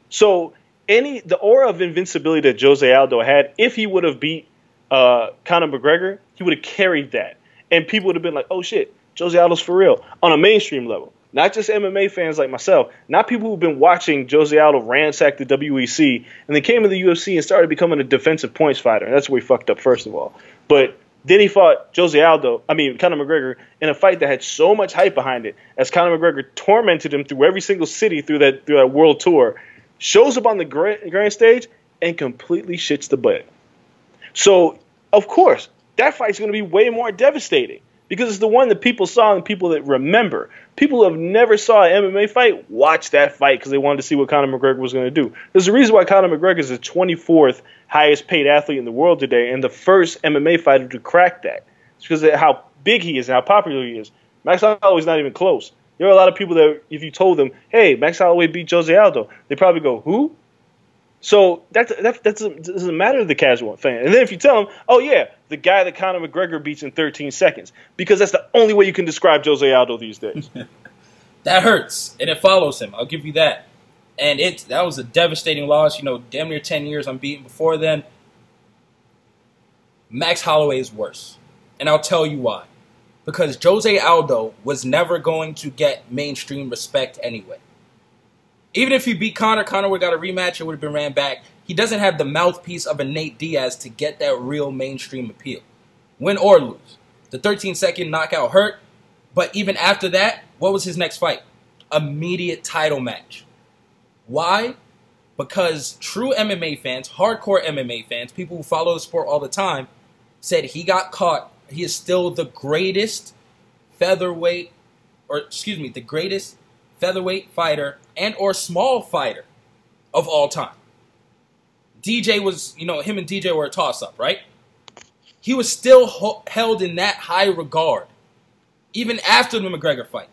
So any the aura of invincibility that Jose Aldo had, if he would have beat uh, Conor McGregor, he would have carried that, and people would have been like, "Oh shit, Jose Aldo's for real." On a mainstream level, not just MMA fans like myself, not people who've been watching Jose Aldo ransack the WEC and then came to the UFC and started becoming a defensive points fighter. And that's where he fucked up first of all. But then he fought Jose Aldo, I mean Conor McGregor, in a fight that had so much hype behind it, as Conor McGregor tormented him through every single city through that through that world tour, shows up on the grand, grand stage and completely shits the bed. So of course that fight's going to be way more devastating because it's the one that people saw and people that remember. People who have never saw an MMA fight watch that fight because they wanted to see what Conor McGregor was going to do. There's a reason why Conor McGregor is the 24th highest paid athlete in the world today and the first MMA fighter to crack that. It's because of how big he is and how popular he is. Max Holloway's not even close. There are a lot of people that, if you told them, "Hey, Max Holloway beat Jose Aldo," they probably go, "Who?" So that that, that doesn't, doesn't matter to the casual fan. And then if you tell them, "Oh yeah, the guy that Conor McGregor beats in 13 seconds," because that's the only way you can describe Jose Aldo these days. That hurts, and it follows him. I'll give you that. And it that was a devastating loss. You know, damn near ten years I'm unbeaten before then. Max Holloway is worse. And I'll tell you why. Because Jose Aldo was never going to get mainstream respect anyway. Even if he beat Conor, Conor would have got a rematch, it would have been ran back. He doesn't have the mouthpiece of a Nate Diaz to get that real mainstream appeal. Win or lose. The 13 second knockout hurt, but even after that, what was his next fight? Immediate title match. Why? Because true MMA fans, hardcore MMA fans, people who follow the sport all the time, said he got caught. He is still the greatest featherweight, or excuse me, the greatest featherweight fighter and or small fighter of all time. DJ was, you know, him and DJ were a toss up, right? He was still ho- held in that high regard, even after the McGregor fight.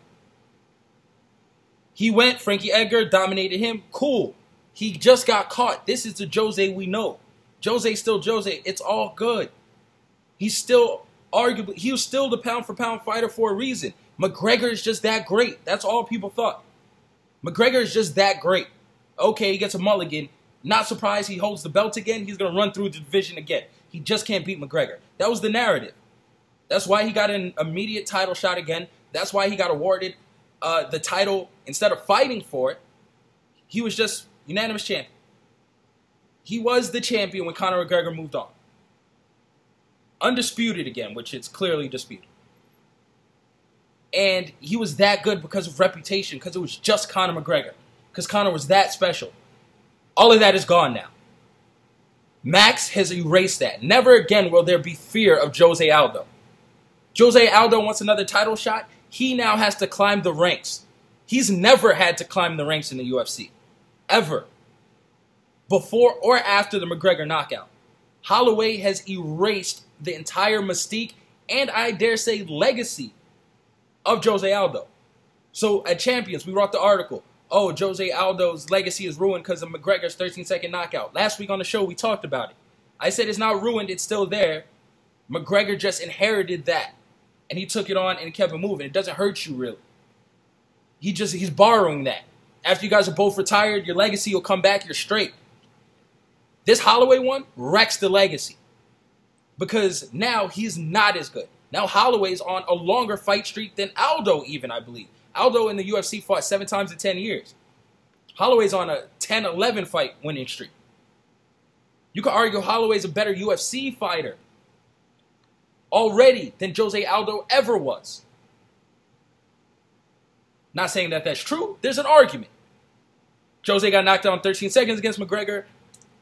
He went, Frankie Edgar dominated him. Cool. He just got caught. This is the Jose we know. Jose still Jose. It's all good. He's still arguably he was still the pound for pound fighter for a reason. McGregor is just that great. That's all people thought. McGregor is just that great. Okay, he gets a mulligan. Not surprised he holds the belt again. He's gonna run through the division again. He just can't beat McGregor. That was the narrative. That's why he got an immediate title shot again. That's why he got awarded uh, the title instead of fighting for it. He was just unanimous champion. He was the champion when Conor McGregor moved on. Undisputed again, which it's clearly disputed. And he was that good because of reputation, because it was just Conor McGregor, because Conor was that special. All of that is gone now. Max has erased that. Never again will there be fear of Jose Aldo. Jose Aldo wants another title shot. He now has to climb the ranks. He's never had to climb the ranks in the UFC. Ever. Before or after the McGregor knockout. Holloway has erased the entire mystique and I dare say legacy of Jose Aldo. So at Champions, we wrote the article. Oh, Jose Aldo's legacy is ruined because of McGregor's 13 second knockout. Last week on the show, we talked about it. I said it's not ruined, it's still there. McGregor just inherited that. And he took it on and kept it moving. It doesn't hurt you really. He just he's borrowing that. After you guys are both retired, your legacy will come back, you're straight. This Holloway one wrecks the legacy. Because now he's not as good. Now Holloway's on a longer fight streak than Aldo, even, I believe. Aldo in the UFC fought seven times in 10 years. Holloway's on a 10 11 fight winning streak. You could argue Holloway's a better UFC fighter already than Jose Aldo ever was. Not saying that that's true, there's an argument. Jose got knocked out down 13 seconds against McGregor,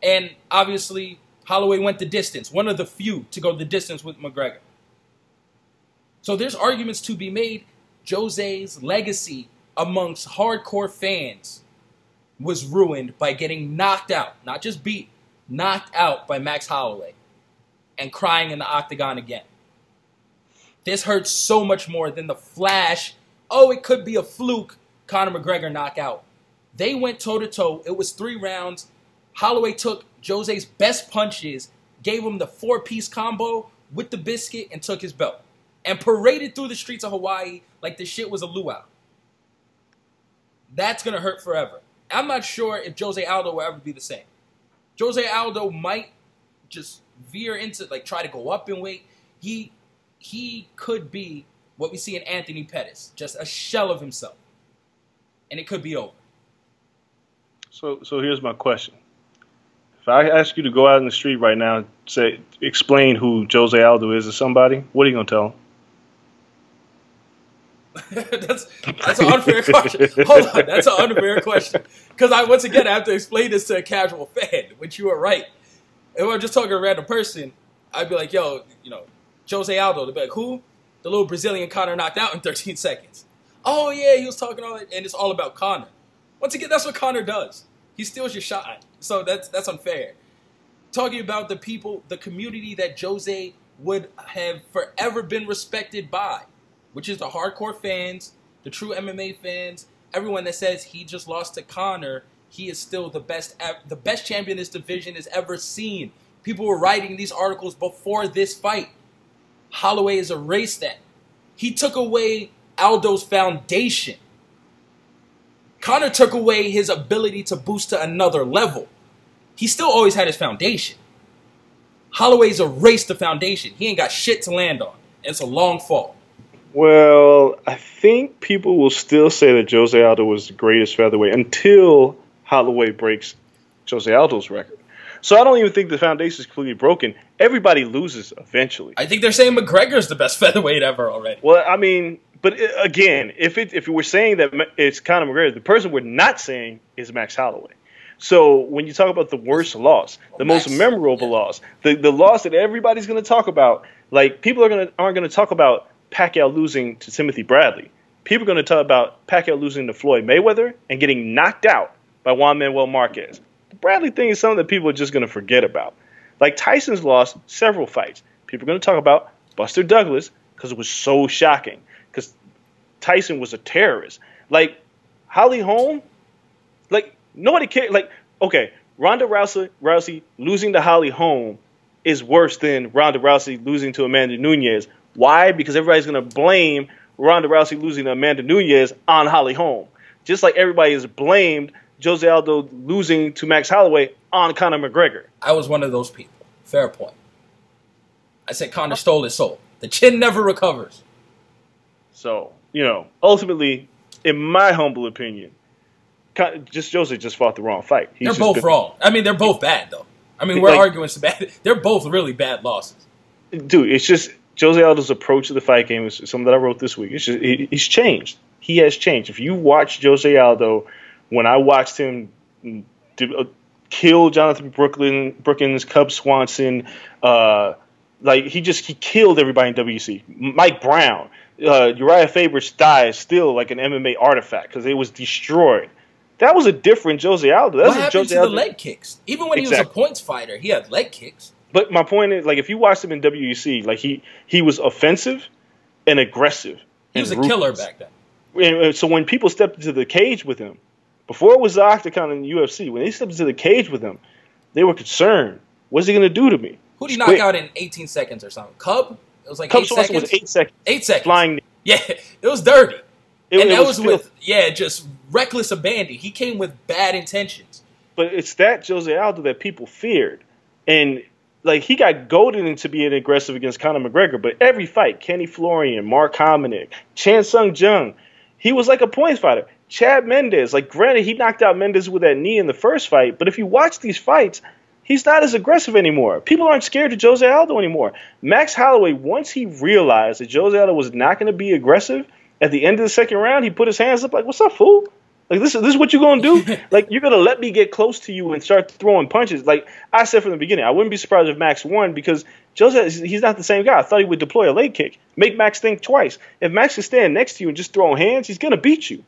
and obviously Holloway went the distance, one of the few to go the distance with McGregor. So there's arguments to be made. Jose's legacy amongst hardcore fans was ruined by getting knocked out, not just beat, knocked out by Max Holloway and crying in the octagon again. This hurts so much more than the flash. Oh, it could be a fluke Conor McGregor knockout. They went toe to toe. It was three rounds. Holloway took Jose's best punches, gave him the four piece combo with the biscuit, and took his belt. And paraded through the streets of Hawaii like the shit was a luau. That's gonna hurt forever. I'm not sure if Jose Aldo will ever be the same. Jose Aldo might just veer into like try to go up in weight. He he could be what we see in Anthony Pettis, just a shell of himself. And it could be over. So, so here's my question: If I ask you to go out in the street right now, and say, explain who Jose Aldo is to somebody, what are you gonna tell them? that's that's an unfair question. Hold on, that's an unfair question. Because I once again I have to explain this to a casual fan, which you are right. If I'm just talking to a random person, I'd be like, "Yo, you know, Jose Aldo." They'd be like, "Who?" The little Brazilian Conor knocked out in 13 seconds. Oh yeah, he was talking all that, and it's all about Conor. Once again, that's what Conor does. He steals your shot, so that's that's unfair. Talking about the people, the community that Jose would have forever been respected by, which is the hardcore fans, the true MMA fans, everyone that says he just lost to Conor, he is still the best the best champion this division has ever seen. People were writing these articles before this fight. Holloway has erased that. He took away Aldo's foundation. Conor took away his ability to boost to another level. He still always had his foundation. Holloway's erased the foundation. He ain't got shit to land on. It's a long fall. Well, I think people will still say that Jose Aldo was the greatest featherweight until Holloway breaks Jose Aldo's record. So I don't even think the foundation is completely broken. Everybody loses eventually. I think they're saying McGregor's the best featherweight ever already. Well, I mean, but uh, again, if it if we're saying that it's Conor McGregor, the person we're not saying is Max Holloway. So when you talk about the worst loss, the Max, most memorable yeah. loss, the the loss that everybody's going to talk about, like people are going to aren't going to talk about Pacquiao losing to Timothy Bradley. People are going to talk about Pacquiao losing to Floyd Mayweather and getting knocked out by Juan Manuel Marquez. The Bradley thing is something that people are just going to forget about. Like Tyson's lost several fights. People are going to talk about Buster Douglas because it was so shocking. Because Tyson was a terrorist. Like Holly Holm, like nobody cared. Like okay, Ronda Rousey, Rousey losing to Holly Holm is worse than Ronda Rousey losing to Amanda Nunes. Why? Because everybody's going to blame Ronda Rousey losing to Amanda Nunes on Holly Holm. Just like everybody has blamed Jose Aldo losing to Max Holloway on Conor McGregor. I was one of those people. Fair point. I said Conor stole his soul. The chin never recovers. So, you know, ultimately, in my humble opinion, just Jose just fought the wrong fight. He's They're both been- wrong. I mean, they're both bad though. I mean, we're Like- arguing some bad. They're both really bad losses. dude, it's just Jose Aldo's approach to the fight game is something that I wrote this week. It's just he, he's changed. He has changed. If you watch Jose Aldo, when I watched him do, uh, kill Jonathan Brooklyn, Brookins, Cub Swanson, uh, like he just he killed everybody in WC. Mike Brown, uh, Urijah Faber's thigh is still like an MMA artifact because it was destroyed. That was a different Jose Aldo. That What happened Jose to the Aldo. leg kicks? Even when he was a points fighter, he had leg kicks. But my point is, like, if you watched him in WEC, like he he was offensive and aggressive. He was a killer back then. And, so when people stepped into the cage with him, before it was the octagon in the UFC, when they stepped into the cage with him, they were concerned. What's he going to do to me? Who did he knock quick. out in 18 seconds or something? Cub? It was like Cub eight Swanson seconds. was eight seconds. Eight seconds. Flying. Yeah, it was dirty. It, and it that was, filthy. with yeah, just reckless abandon. He came with bad intentions. but it's that Jose Aldo that people feared, and like he got goaded into being aggressive against Conor McGregor. But every fight, Kenny Florian, Mark Hominick, Chan Sung Jung, he was like a points fighter. Chad Mendes, like granted, he knocked out Mendez with that knee in the first fight, but if you watch these fights, he's not as aggressive anymore. People aren't scared of Jose Aldo anymore. Max Holloway, once he realized that Jose Aldo was not going to be aggressive, at the end of the second round, he put his hands up like, "What's up, fool?" Like this is this is what you're gonna do? like you're gonna let me get close to you and start throwing punches? Like I said from the beginning, I wouldn't be surprised if Max won because Jose he's not the same guy. I thought he would deploy a leg kick, make Max think twice. If Max is standing next to you and just throwing hands, he's gonna beat you,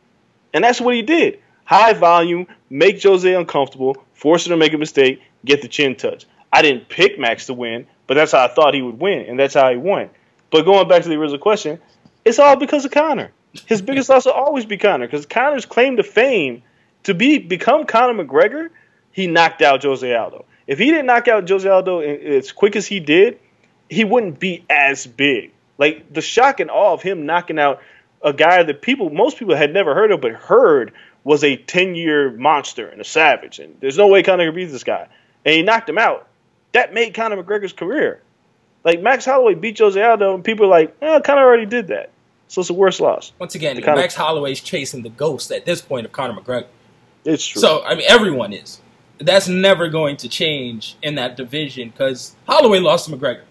and that's what he did. High volume, make Jose uncomfortable, force him to make a mistake, get the chin touch. I didn't pick Max to win, but that's how I thought he would win, and that's how he won. But going back to the original question, it's all because of Conor. His biggest loss will always be Conor because Conor's claim to fame to be become Conor McGregor, he knocked out Jose Aldo. If he didn't knock out Jose Aldo as quick as he did, he wouldn't be as big. Like the shock and awe of him knocking out a guy that people, most people had never heard of, but heard was a 10 year monster and a savage. And there's no way Conor could beat this guy. And he knocked him out. That made Conor McGregor's career. Like Max Holloway beat Jose Aldo, and people are like, eh, Conor already did that. So it's the worst loss. Once again, The kind of- Max Holloway's chasing the ghost at this point of Conor McGregor. It's true. So I mean, everyone is. That's never going to change in that division because Holloway lost to McGregor.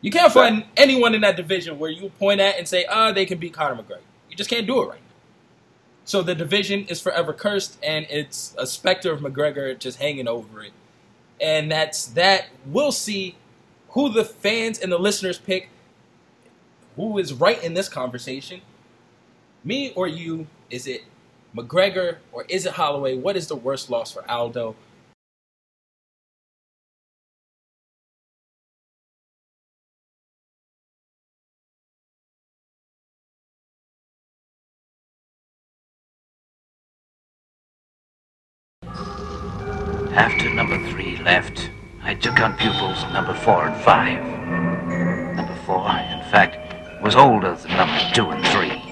You can't find anyone in that division where you point at and say, "Ah, they can beat Conor McGregor." You just can't do it right now. So the division is forever cursed, and it's a specter of McGregor just hanging over it. And that's that. We'll see who the fans and the listeners pick. Who is right in this conversation? Me or you? Is it McGregor or is it Holloway? What is the worst loss for Aldo? After number three left, I took on pupils number four and five. Was older than number two and three,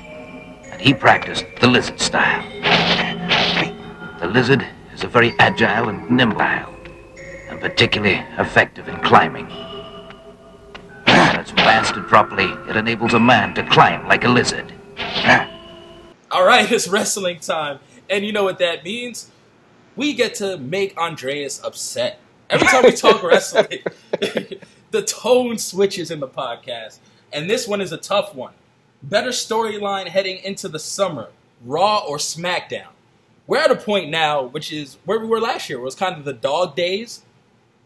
and he practiced the lizard style. The lizard is a very agile and nimble, and particularly effective in climbing. When it's blasted properly, it enables a man to climb like a lizard. All right, it's wrestling time. And you know what that means? We get to make Andreas upset. Every time we talk wrestling, the tone switches in the podcast. And this one is a tough one. Better storyline heading into the summer Raw or SmackDown? We're at a point now, which is where we were last year. It was kind of the dog days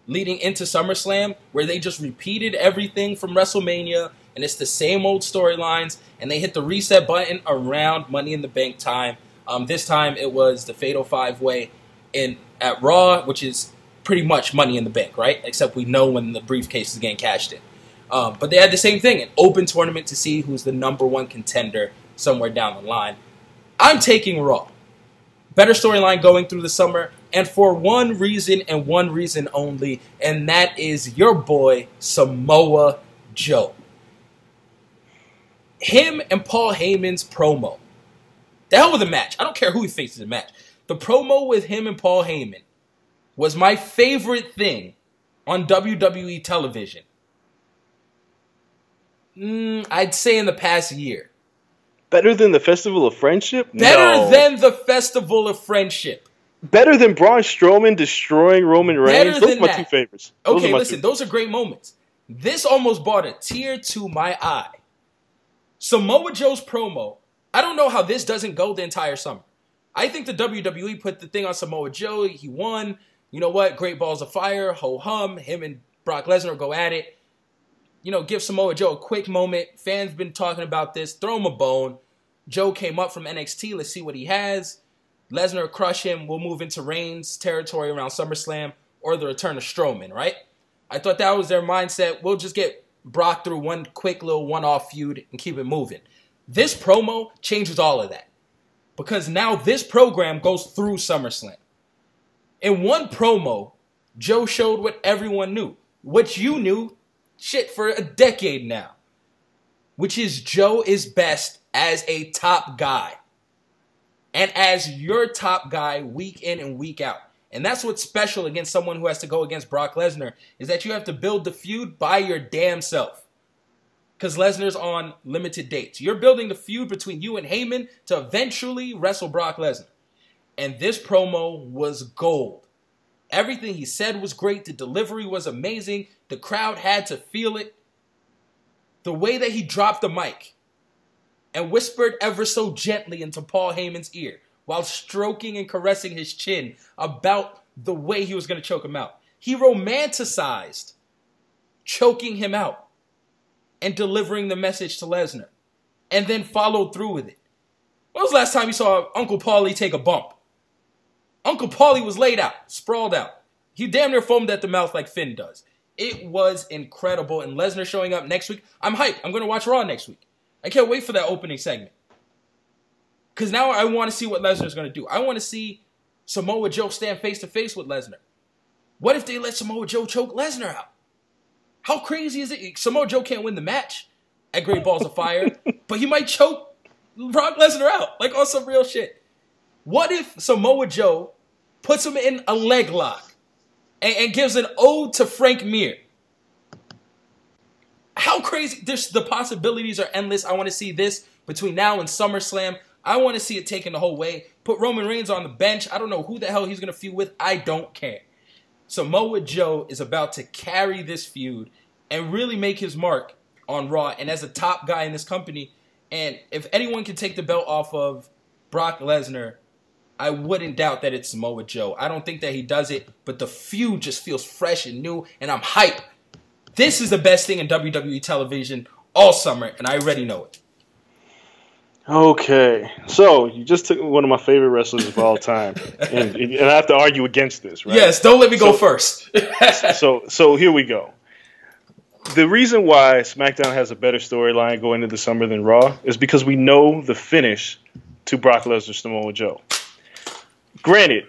leading into SummerSlam, where they just repeated everything from WrestleMania, and it's the same old storylines, and they hit the reset button around Money in the Bank time. Um, this time it was the Fatal Five Way in at Raw, which is pretty much Money in the Bank, right? Except we know when the briefcase is getting cashed in. Um, but they had the same thing an open tournament to see who's the number one contender somewhere down the line. I'm taking Raw. Better storyline going through the summer, and for one reason and one reason only, and that is your boy Samoa Joe. Him and Paul Heyman's promo. The hell with the match. I don't care who he faces in the match. The promo with him and Paul Heyman was my favorite thing on WWE television. Mm, I'd say in the past year. Better than the Festival of Friendship? Better No. than the Festival of Friendship. Better than Braun Strowman destroying Roman Reigns? Better Those are my that. two favorites. Those Okay, listen, those are great moments. This almost brought a tear to my eye. Samoa Joe's promo, I don't know how this doesn't go the entire summer. I think the WWE put the thing on Samoa Joe. He won. You know what? Great balls of fire. Ho hum. Him and Brock Lesnar go at it. You know, give Samoa Joe a quick moment. Fans been talking about this. Throw him a bone. Joe came up from NXT. Let's see what he has. Lesnar crush him. We'll move into Reigns territory around SummerSlam or the return of Strowman, right? I thought that was their mindset. We'll just get Brock through one quick little one off feud and keep it moving. This promo changes all of that because now this program goes through SummerSlam. In one promo, Joe showed what everyone knew, what you knew, shit, for a decade now, which is Joe is best as a top guy and as your top guy week in and week out. And that's what's special against someone who has to go against Brock Lesnar is that you have to build the feud by your damn self. Because Lesnar's on limited dates. You're building the feud between you and Heyman to eventually wrestle Brock Lesnar. And this promo was gold. Everything he said was great. The delivery was amazing. The crowd had to feel it. The way that he dropped the mic and whispered ever so gently into Paul Heyman's ear while stroking and caressing his chin about the way he was going to choke him out. He romanticized choking him out and delivering the message to Lesnar and then followed through with it. When was the last time you saw Uncle Paulie take a bump? Uncle Paulie was laid out, sprawled out. He damn near foamed at the mouth like Finn does. It was incredible. And Lesnar showing up next week. I'm hyped. I'm going to watch Raw next week. I can't wait for that opening segment. Because now I want to see what Lesnar's going to do. I want to see Samoa Joe stand face to face with Lesnar. What if they let Samoa Joe choke Lesnar out? How crazy is it? Samoa Joe can't win the match at Great Balls of Fire, but he might choke Brock Lesnar out, like on some real shit. What if Samoa Joe puts him in a leg lock and, and gives an ode to Frank Mir? How crazy? There's the possibilities are endless. I want to see this between now and SummerSlam. I want to see it taken the whole way. Put Roman Reigns on the bench. I don't know who the hell he's gonna feud with. I don't care. Samoa Joe is about to carry this feud and really make his mark on Raw and as a top guy in this company. And if anyone can take the belt off of Brock Lesnar, I wouldn't doubt that it's Samoa Joe. I don't think that he does it, but the feud just feels fresh and new, and I'm hype. This is the best thing in WWE television all summer, and I already know it. Okay, so you just took one of my favorite wrestlers of all time, and, and I have to argue against this, right? Yes, don't let me go So- first. so so here we go. The reason why SmackDown has a better storyline going into the summer than Raw is because we know the finish to Brock Lesnar Samoa Joe. Granted,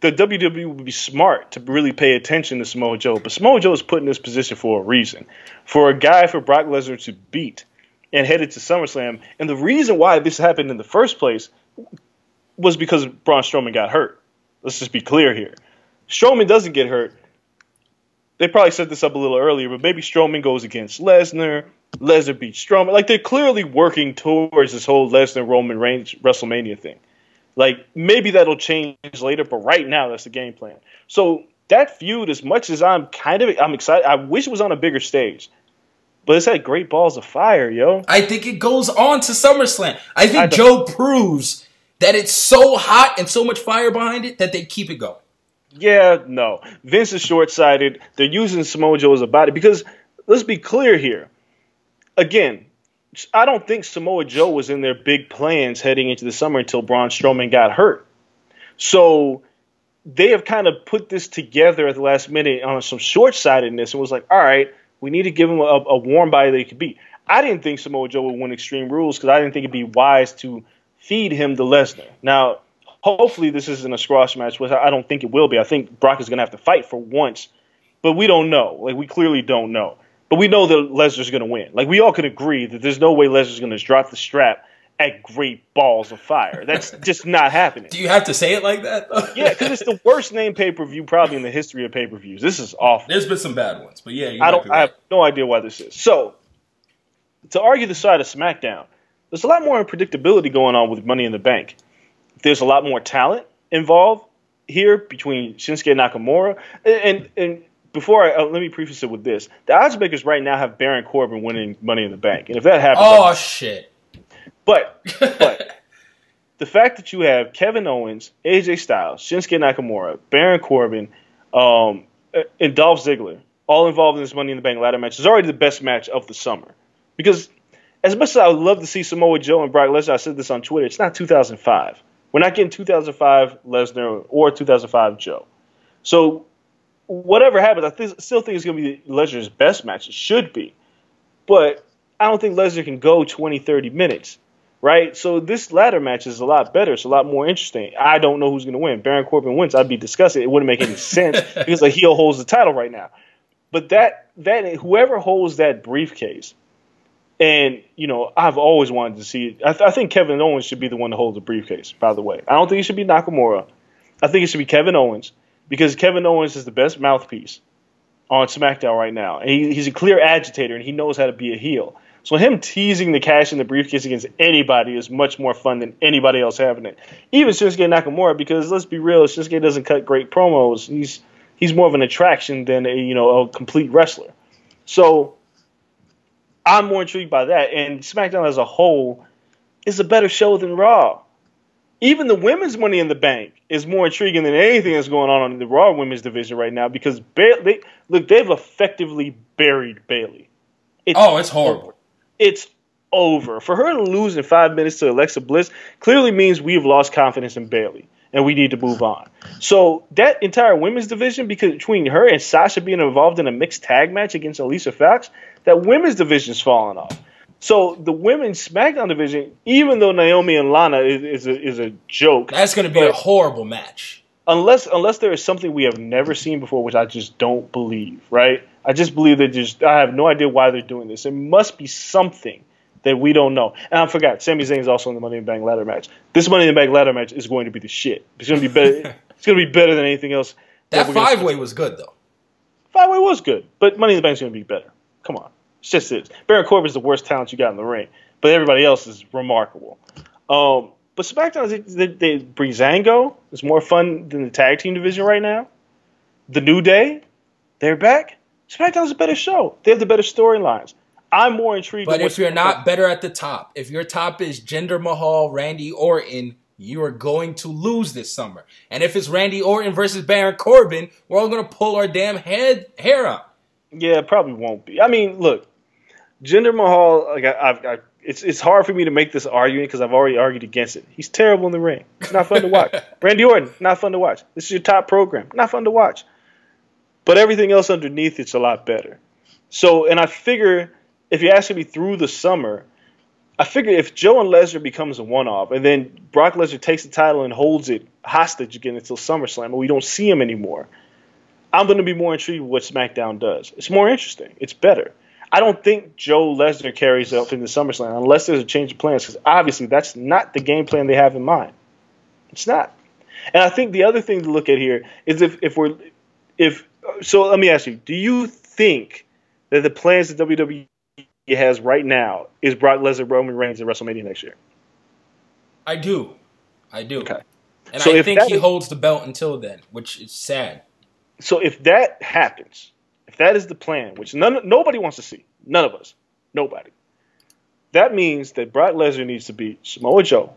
the WWE would be smart to really pay attention to Samoa Joe, but Samoa Joe is put in this position for a reason. For a guy for Brock Lesnar to beat and headed to SummerSlam, and the reason why this happened in the first place was because Braun Strowman got hurt. Let's just be clear here. Strowman doesn't get hurt. they probably set this up a little earlier, but maybe Strowman goes against Lesnar. Lesnar beats Strowman. Like they're clearly working towards this whole Lesnar Roman Reigns WrestleMania thing. Like maybe that'll change later, but right now that's the game plan. So that feud, as much as I'm kind of I'm excited, I wish it was on a bigger stage. But it's had great balls of fire, yo. I think it goes on to SummerSlam. I think I Joe proves that it's so hot and so much fire behind it that they keep it going. Yeah, no. Vince is short sighted. They're using Samoa Joe as a body because let's be clear here. Again, I don't think Samoa Joe was in their big plans heading into the summer until Braun Strowman got hurt. So they have kind of put this together at the last minute on some short sightedness and was like, all right, we need to give him a, a warm body that he could beat. I didn't think Samoa Joe would win Extreme Rules because I didn't think it'd be wise to feed him the Lesnar. Now, hopefully this isn't a squash match, which I don't think it will be. I think Brock is going to have to fight for once, but we don't know. Like we clearly don't know. But we know that Lesnar's going to win. Like we all can agree that there's no way Lesnar's going to drop the strap at great balls of fire. That's just not happening. Do you have to say it like that? Yeah, because it's the worst name pay per view probably in the history of pay per views. This is awful. There's been some bad ones, but yeah, you I don't. I have no idea why this is. So, to argue the side of SmackDown, there's a lot more unpredictability going on with Money in the Bank. There's a lot more talent involved here between Shinsuke Nakamura and and, and before I uh, let me preface it with this: the odds makers right now have Baron Corbin winning Money in the Bank, and if that happens, Oh shit! but but the fact that you have Kevin Owens, AJ Styles, Shinsuke Nakamura, Baron Corbin, um, and Dolph Ziggler all involved in this Money in the Bank ladder match is already the best match of the summer. Because as much as I would love to see Samoa Joe and Brock Lesnar, I said this on Twitter, it's not 2005. We're not getting 2005 Lesnar or 2005 Joe. So whatever happens, I th- still think it's going to be Lesnar's best match. It should be. But I don't think Lesnar can go 20, 30 minutes, right? So this ladder match is a lot better. It's a lot more interesting. I don't know who's going to win. Baron Corbin wins. I'd be disgusted. It wouldn't make any sense because like heel holds the title right now. But that that whoever holds that briefcase, and you know I've always wanted to see it. I, th- I think Kevin Owens should be the one to hold the briefcase. By the way, I don't think it should be Nakamura. I think it should be Kevin Owens because Kevin Owens is the best mouthpiece on SmackDown right now. And he, he's a clear agitator and he knows how to be a heel. So him teasing the cash in the briefcase against anybody is much more fun than anybody else having it. Even Shinsuke Nakamura, because let's be real, Shinsuke doesn't cut great promos. He's he's more of an attraction than a you know a complete wrestler. So I'm more intrigued by that. And SmackDown as a whole is a better show than Raw. Even the women's Money in the Bank is more intriguing than anything that's going on in the Raw women's division right now because ba- they look they've effectively buried Bayley. It's Oh, it's horrible. It's over for her to lose in five minutes to Alexa Bliss. Clearly means we've lost confidence in Bayley and we need to move on. So that entire women's division, because between her and Sasha being involved in a mixed tag match against Alicia Fox, that women's division's falling off. So the women's SmackDown division, even though Naomi and Lana is, is a is a joke, That's going to be a horrible match. unless unless there is something we have never seen before, which I just don't believe. Right? I just believe they just I have no idea why they're doing this. It must be something that we don't know. And I forgot, Sami Zayn is also in the Money in the Bank ladder match. This Money in the Bank ladder match is going to be the shit. It's going to be better. it's going to be better than anything else. That we're five way was good though. Five way was good, but Money in the Bank's going to be better. Come on, it's just it. Baron Corbin's the worst talent you got in the ring, but everybody else is remarkable. Um, but SmackDown, they, they, they Breezango is more fun than the tag team division right now. The New Day, they're back. SmackDown's a better show. They have the better storylines. I'm more intrigued. But if you're not better at the top, if your top is Jinder Mahal, Randy Orton, you are going to lose this summer. And if it's Randy Orton versus Baron Corbin, we're all going to pull our damn head hair out. Yeah, probably won't be. I mean, look, Jinder Mahal. Like I, I've, I, it's it's hard for me to make this argument because I've already argued against it. He's terrible in the ring. It's not fun to watch. Randy Orton, not fun to watch. This is your top program. Not fun to watch. But everything else underneath it's a lot better. So, and I figure if you're asking me through the summer, I figure if Joe and Lesnar becomes a one-off, and then Brock Lesnar takes the title and holds it hostage again until SummerSlam, and we don't see him anymore, I'm going to be more intrigued with what SmackDown does. It's more interesting. It's better. I don't think Joe Lesnar carries up into SummerSlam unless there's a change of plans, because obviously that's not the game plan they have in mind. It's not. And I think the other thing to look at here is if if we're if So let me ask you: Do you think that the plans that WWE has right now is Brock Lesnar, Roman Reigns, at WrestleMania next year? I do, I do. Okay. And So I think he is- holds the belt until then, which is sad. So if that happens, if that is the plan, which none nobody wants to see, none of us, nobody, that means that Brock Lesnar needs to beat Samoa Joe,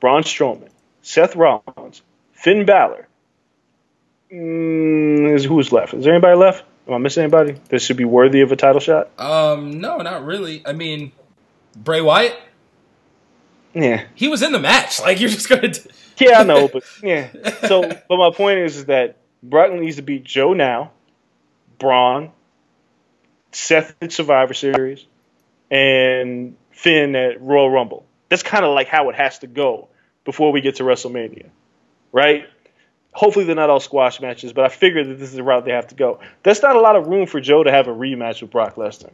Braun Strowman, Seth Rollins, Finn Balor. Mm, is who's left? Is there anybody left? Am I missing anybody that should be worthy of a title shot? Um, no, not really. I mean, Bray Wyatt, Yeah, he was in the match. Like you're just gonna. yeah, I know, but yeah. So, but my point is, is that Brock needs to beat Joe now, Braun, Seth at Survivor Series, and Finn at Royal Rumble. That's kind of like how it has to go before we get to WrestleMania, right? Hopefully they're not all squash matches, but I figure that this is the route they have to go. That's not a lot of room for Joe to have a rematch with Brock Lesnar.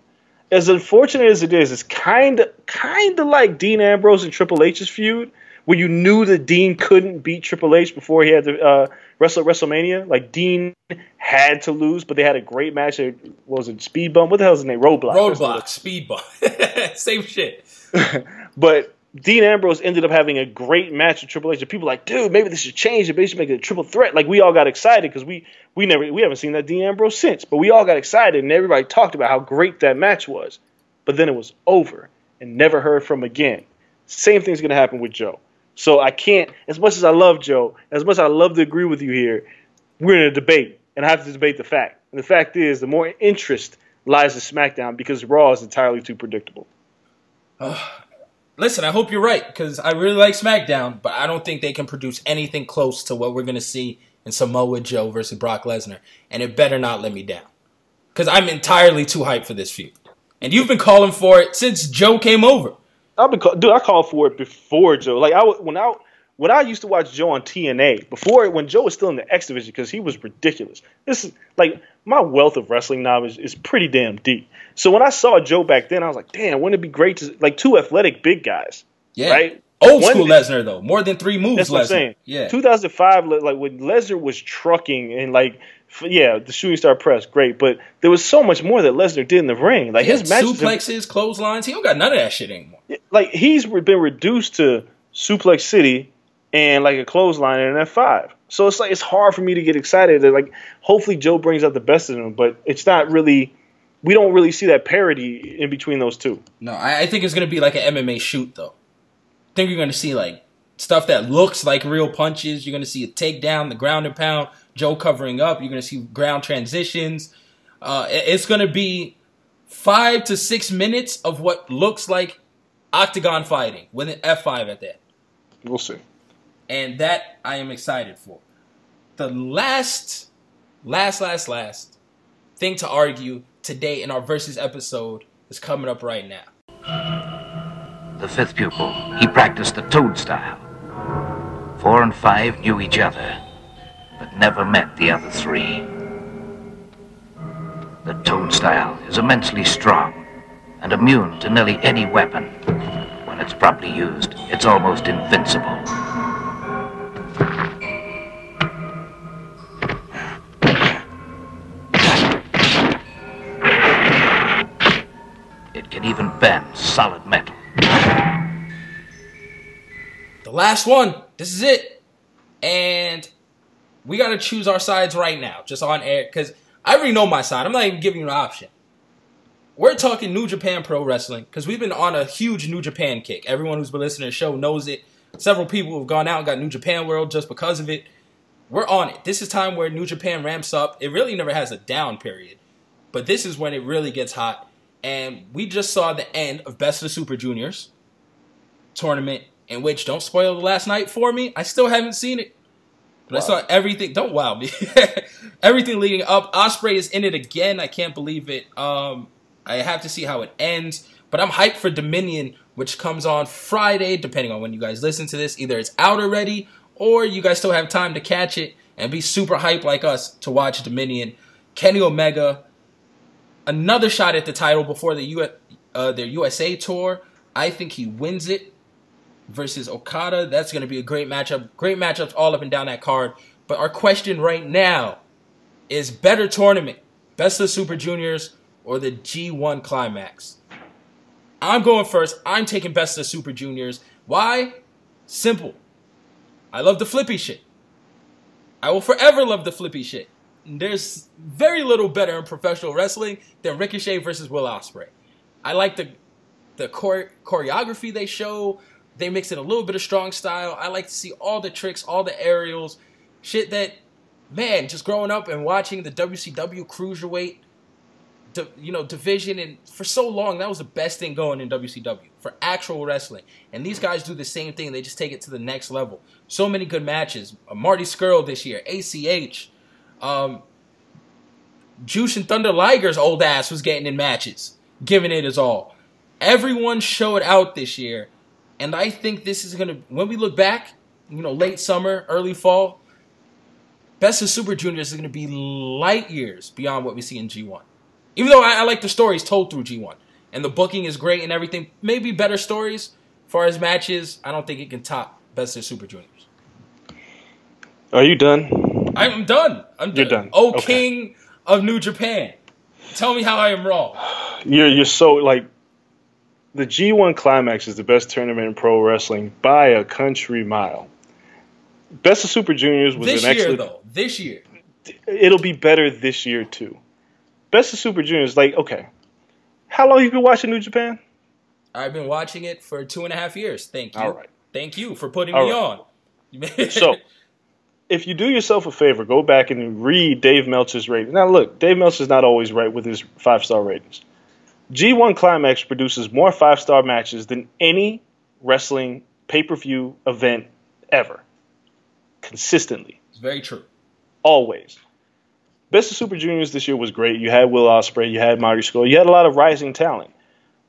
As unfortunate as it is, it's kind of kind of like Dean Ambrose and Triple H's feud, where you knew that Dean couldn't beat Triple H before he had to uh, wrestle at WrestleMania. Like Dean had to lose, but they had a great match. It was it Speed Bump? What the hell is his name? Roadblock. That's what it Roadblock, speed bump, same shit. but Dean Ambrose ended up having a great match with Triple H. And people were like, dude, maybe this should change. Maybe they should make it a triple threat. Like we all got excited because we we never we haven't seen that Dean Ambrose since. But we all got excited and everybody talked about how great that match was. But then it was over and never heard from again. Same thing's gonna happen with Joe. So I can't as much as I love Joe, as much as I love to agree with you here, we're in a debate and I have to debate the fact. And the fact is the more interest lies in SmackDown because Raw is entirely too predictable. Uh, listen, I hope you're right because I really like SmackDown, but I don't think they can produce anything close to what we're gonna see in Samoa Joe versus Brock Lesnar, and it better not let me down because I'm entirely too hyped for this feud. And you've been calling for it since Joe came over. I've been call, dude. I called for it before Joe. Like I when I when I used to watch Joe on TNA before when Joe was still in the X division because he was ridiculous. This is like my wealth of wrestling knowledge is pretty damn deep. So when I saw Joe back then, I was like, damn, wouldn't it be great to like two athletic big guys, Yeah, right? old One school day- Lesnar though, more than three moves. That's what I'm saying. Yeah, 2005, like when Lesnar was trucking and like, yeah, the shooting star press, great, but there was so much more that Lesnar did in the ring. Like his matches, suplexes, clotheslines. He don't got none of that shit anymore. like he's been reduced to suplex city and like a clothesline and an F5. So it's like it's hard for me to get excited. That like hopefully Joe brings out the best in him, but it's not really. We don't really see that parity in between those two. No, I, I think it's gonna be like an MMA shoot though. I think you're gonna see like stuff that looks like real punches. You're gonna see a takedown, the ground and pound, Joe covering up. You're gonna see ground transitions. Uh, it's gonna be five to six minutes of what looks like octagon fighting with an F5 at that. We'll see. and that I am excited for. The last, last, last, last thing to argue today in our versus episode is coming up right now. The fifth pupil, he practiced the toad style. Four and five knew each other, but never met the other three. The toad style is immensely strong and immune to nearly any weapon. When it's properly used, it's almost invincible. It can even bend solid metal. The last one. This is it, and we got to choose our sides right now, just on air, because I already know my side. I'm not even giving you an option. We're talking New Japan Pro Wrestling because we've been on a huge New Japan kick. Everyone who's been listening to the show knows it. Several people have gone out and got New Japan World just because of it. We're on it. This is time where New Japan ramps up. It really never has a down period, but this is when it really gets hot. And we just saw the end of Best of the Super Juniors tournament, in which don't spoil the last night for me. I still haven't seen it, but I saw everything. Don't wow me. everything leading up. Ospreay is in it again. I can't believe it. Um, I have to see how it ends. But I'm hyped for Dominion, which comes on Friday, depending on when you guys listen to this. Either it's out already, or you guys still have time to catch it and be super hyped like us to watch Dominion. Kenny Omega, another shot at the title before the U- uh, their USA tour. I think he wins it versus Okada. That's going to be a great matchup. Great matchups all up and down that card. But our question right now is better tournament, Best of Super Juniors or the G1 Climax? I'm going first. I'm taking Best of Super Juniors. Why? Simple. I love the flippy shit. I will forever love the flippy shit. There's very little better in professional wrestling than Ricochet versus Will Ospreay. I like the the chore- choreography they show. They mix in a little bit of strong style. I like to see all the tricks, all the aerials, shit that man, just growing up and watching the WCW cruiserweight you know division and for so long that was the best thing going in WCW for actual wrestling. And these guys do the same thing. They just take it to the next level. So many good matches. Uh, Marty Scurll this year, ACH, um, Jushin Thunder Liger's old ass was getting in matches, giving it his all. Everyone showed out this year, and I think this is gonna. When we look back, you know, late summer, early fall, Best of Super Juniors is gonna be light years beyond what we see in G1. Even though I, I like the stories told through G1, and the booking is great and everything, maybe better stories. As far as matches, I don't think it can top Best of Super Juniors. Are you done? I'm done. I'm You're done. done. Oh, Okay. King of New Japan. Tell me how I am wrong. You're you're so like the G1 Climax is the best tournament in pro wrestling by a country mile. Best of Super Juniors was This an excellent. This year, though, this year. It'll be better this year too. Best of Super Juniors, like okay, how long you been watching New Japan? I've been watching it for two and a half years. Thank you. All right. Thank you for putting All me right. on. So, if you do yourself a favor, go back and read Dave Meltzer's rating. Now, look, Dave Meltzer's not always right with his five star ratings. G1 Climax produces more five star matches than any wrestling pay per view event ever. Consistently, it's very true. always. Best of Super Juniors this year was great. You had Will Ospreay, you had Marty Scurll, you had a lot of rising talent.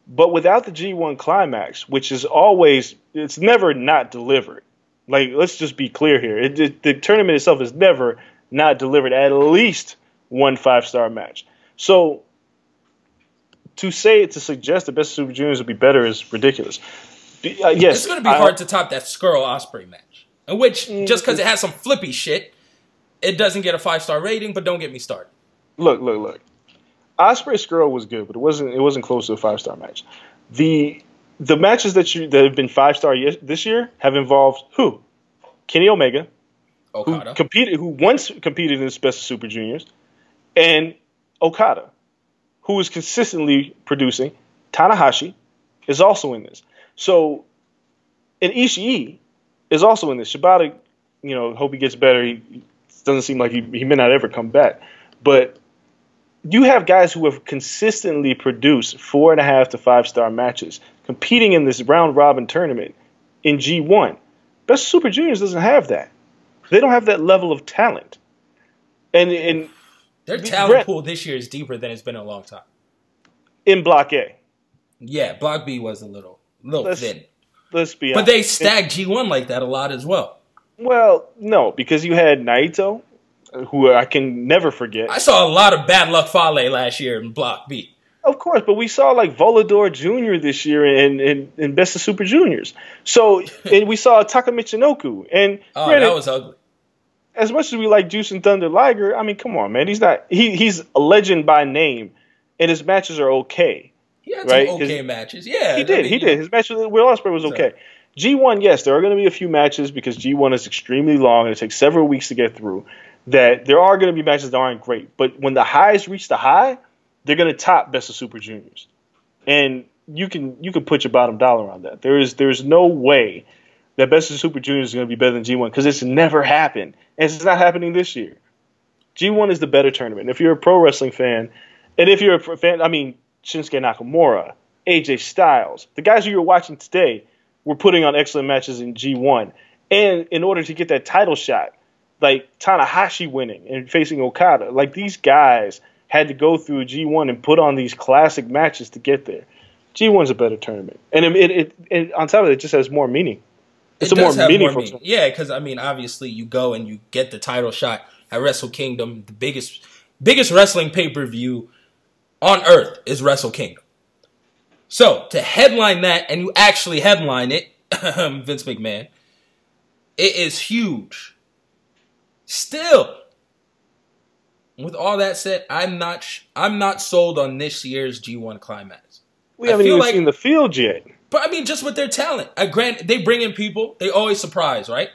But without the G1 Climax, which is always, it's never not delivered. Like, let's just be clear here. It, it- the tournament itself is never not delivered at least one five star match. So, to say, to suggest the Best of Super Juniors would be better is ridiculous. Uh, yes. It's going to be I- hard to top that Scurll Ospreay match. In which, Mm, just because it has some flippy shit, it doesn't get a five star rating. But don't get me started. look, look, look. Ospreay Scurll was good, but it wasn't. It wasn't close to a five star match. The the matches that you that have been five star ye- this year have involved who? Kenny Omega, who Okada. competed, who once competed in the Best of Super Juniors, and Okada, who is consistently producing. Tanahashi is also in this. So, and Ishii is also in this. Shibata, you know, hope he gets better. He doesn't seem like he, he may not ever come back, but you have guys who have consistently produced four and a half to five star matches competing in this round robin tournament in G1. Best Super Juniors doesn't have that. They don't have that level of talent. And and Their talent Brett- pool this year is deeper than it's been in a long time. in Block A, Yeah, Block B was a little, little Let's- thin. let's be honest. But they stacked G1 like that a lot as well. well, no, because you had Naito, who I can never forget. I saw a lot of bad luck Fale last year in Block B. Of course, but we saw like Volador Jr. this year in, in, in Best of Super Juniors. So, and we saw Taka Michinoku. And Oh, granted, that was ugly. As much as we like Jushin Thunder Liger, I mean, come on, man. He's not, he, he's a legend by name, and his matches are okay. He had right, some okay matches. Yeah, He I did, mean, he did. know. His match with Will Ospreay was okay. G1, yes, there are going to be a few matches because G1 is extremely long and it takes several weeks to get through. That there are going to be matches that aren't great, but when the highs reach the high, they're going to top Best of Super Juniors, and you can you can put your bottom dollar on that. There is there's no way that Best of Super Juniors is going to be better than G1 because it's never happened, and it's not happening this year. G1 is the better tournament. If you're a pro wrestling fan, and if you're a fan, I mean Shinsuke Nakamura, AJ Styles, the guys who you're watching today were putting on excellent matches in G1. And in order to get that title shot, like Tanahashi winning and facing Okada, like these guys had to go through G1 and put on these classic matches to get there. G1's a better tournament, and it, it, it, on top of it, it just has more meaning. It's it a more does have meaningful. meaning. Yeah, because I mean, obviously, you go and you get the title shot at Wrestle Kingdom, the biggest, biggest wrestling pay per view on earth is Wrestle Kingdom. So to headline that, and you actually headline it, Vince McMahon, it is huge. Still, with all that said, I'm not sh- I'm not sold on this year's G1 climax. We I haven't feel even like- seen the field yet. But I mean, just with their talent. I grant they bring in people. They always surprise, right?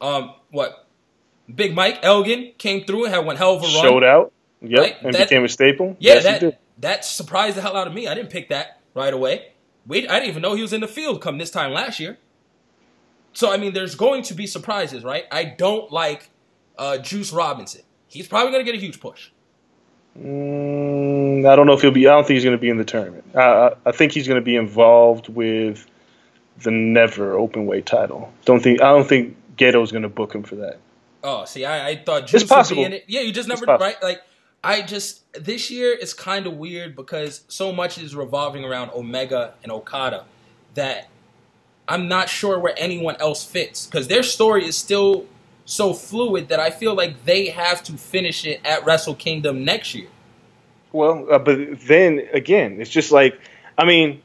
Um, what? Big Mike Elgin came through and had one hell of a run. Showed out. Yep, Right, and that- became a staple. Yeah, yes, that that surprised the hell out of me. I didn't pick that right away. We, I didn't even know he was in the field come this time last year. So I mean, there's going to be surprises, right? I don't like uh, Juice Robinson. He's probably going to get a huge push. Mm, I don't know if he'll be. I don't think he's going to be in the tournament. I, I, think he's going to be involved with the never open weight title. Don't think. I don't think Gedo's going to book him for that. Oh, see, I, I thought Juice would possible. be in it. Yeah, you just never right. Like I just this year is kind of weird because so much is revolving around Omega and Okada that I'm not sure where anyone else fits because their story is still so fluid that I feel like they have to finish it at Wrestle Kingdom next year. Well, uh, but then again, it's just like I mean,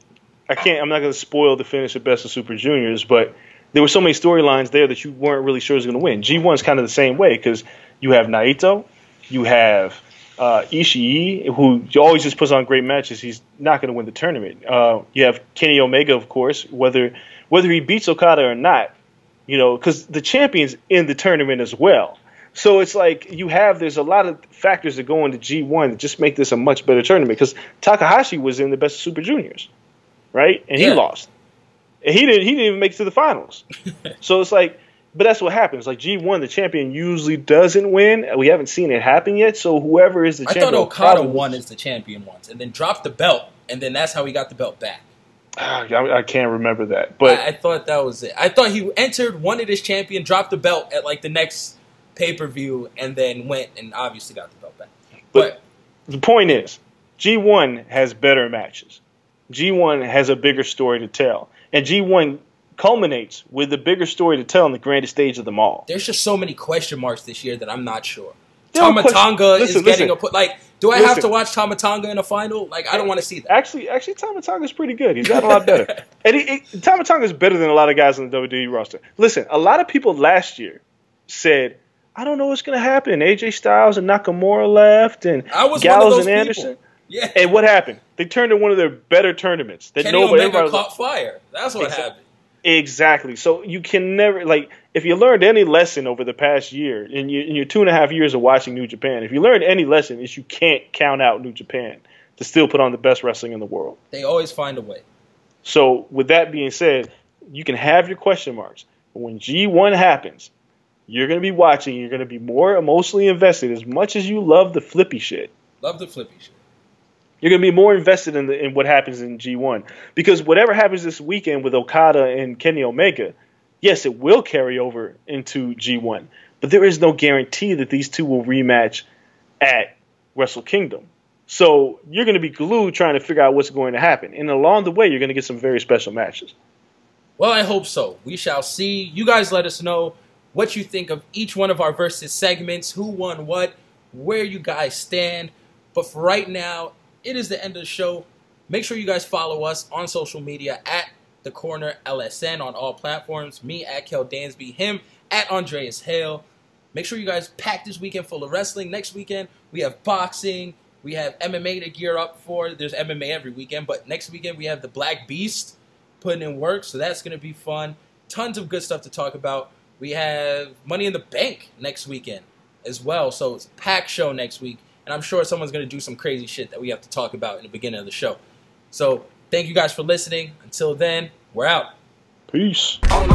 I can't. I'm not going to spoil the finish of Best of Super Juniors, but there were so many storylines there that you weren't really sure was going to win. G1's kind of the same way because you have Naito, you have uh, Ishii, who always just puts on great matches. He's not going to win the tournament. Uh, you have Kenny Omega, of course, whether whether he beats Okada or not, you know, because the champion's in the tournament as well. So it's like you have there's a lot of factors that go into G1 that just make this a much better tournament because Takahashi was in the best of Super Juniors, right? And he lost. And he didn't he didn't even make it to the finals. so it's like but that's what happens. Like G1 the champion usually doesn't win. We haven't seen it happen yet, so whoever is the I champion thought Okada won as the champion once and then dropped the belt, and then that's how he got the belt back. I, I can't remember that. But I, I thought that was it. I thought he entered, wanted his champion, dropped the belt at like the next pay per view, and then went and obviously got the belt back. But, the point is, G1 has better matches. G1 has a bigger story to tell. And G1 culminates with the bigger story to tell on the grandest stage of them all. there's just so many question marks this year that I'm not sure. Question- is Listen, getting listen. a put. Like, do I have to watch Tama Tonga in a final? Like, I don't want to see that. Actually, actually, Tama Tonga's pretty good. He's got a lot better. and he, he, Tama Tonga's better than a lot of guys on the WWE roster. Listen, a lot of people last year said, I don't know what's going to happen. AJ Styles and Nakamura left, and I was Gallows and people. Anderson. Yeah, And what happened? They turned in one of their better tournaments. That Kenny nobody, Omega everybody was like, caught fire. That's what Exactly. happened. Exactly. So you can never like if you learned any lesson over the past year in your, in your two and a half years of watching New Japan, if you learned any lesson, is you can't count out New Japan to still put on the best wrestling in the world. They always find a way. So with that being said, you can have your question marks, but when G1 happens, you're going to be watching. You're going to be more emotionally invested. As much as you love the flippy shit, Love the flippy shit. You're going to be more invested in the, in what happens in G1 because whatever happens this weekend with Okada and Kenny Omega, yes, it will carry over into G1, but there is no guarantee that these two will rematch at Wrestle Kingdom. So you're going to be glued trying to figure out what's going to happen, and along the way, you're going to get some very special matches. Well, I hope so. We shall see. You guys let us know what you think of each one of our versus segments, who won what, where you guys stand. But for right now, it is the end of the show. Make sure you guys follow us on social media at the corner LSN on all platforms. Me at Kel Dansby, him at Andreas Hale. Make sure you guys pack this weekend full of wrestling. Next weekend we have boxing, we have MMA to gear up for. There's MMA every weekend, but next weekend we have the Black Beast putting in work, so that's going to be fun. Tons of good stuff to talk about. We have Money in the Bank next weekend as well, so it's a packed show next week, and I'm sure someone's going to do some crazy shit that we have to talk about in the beginning of the show. So thank you guys for listening. Until then, we're out. Peace. On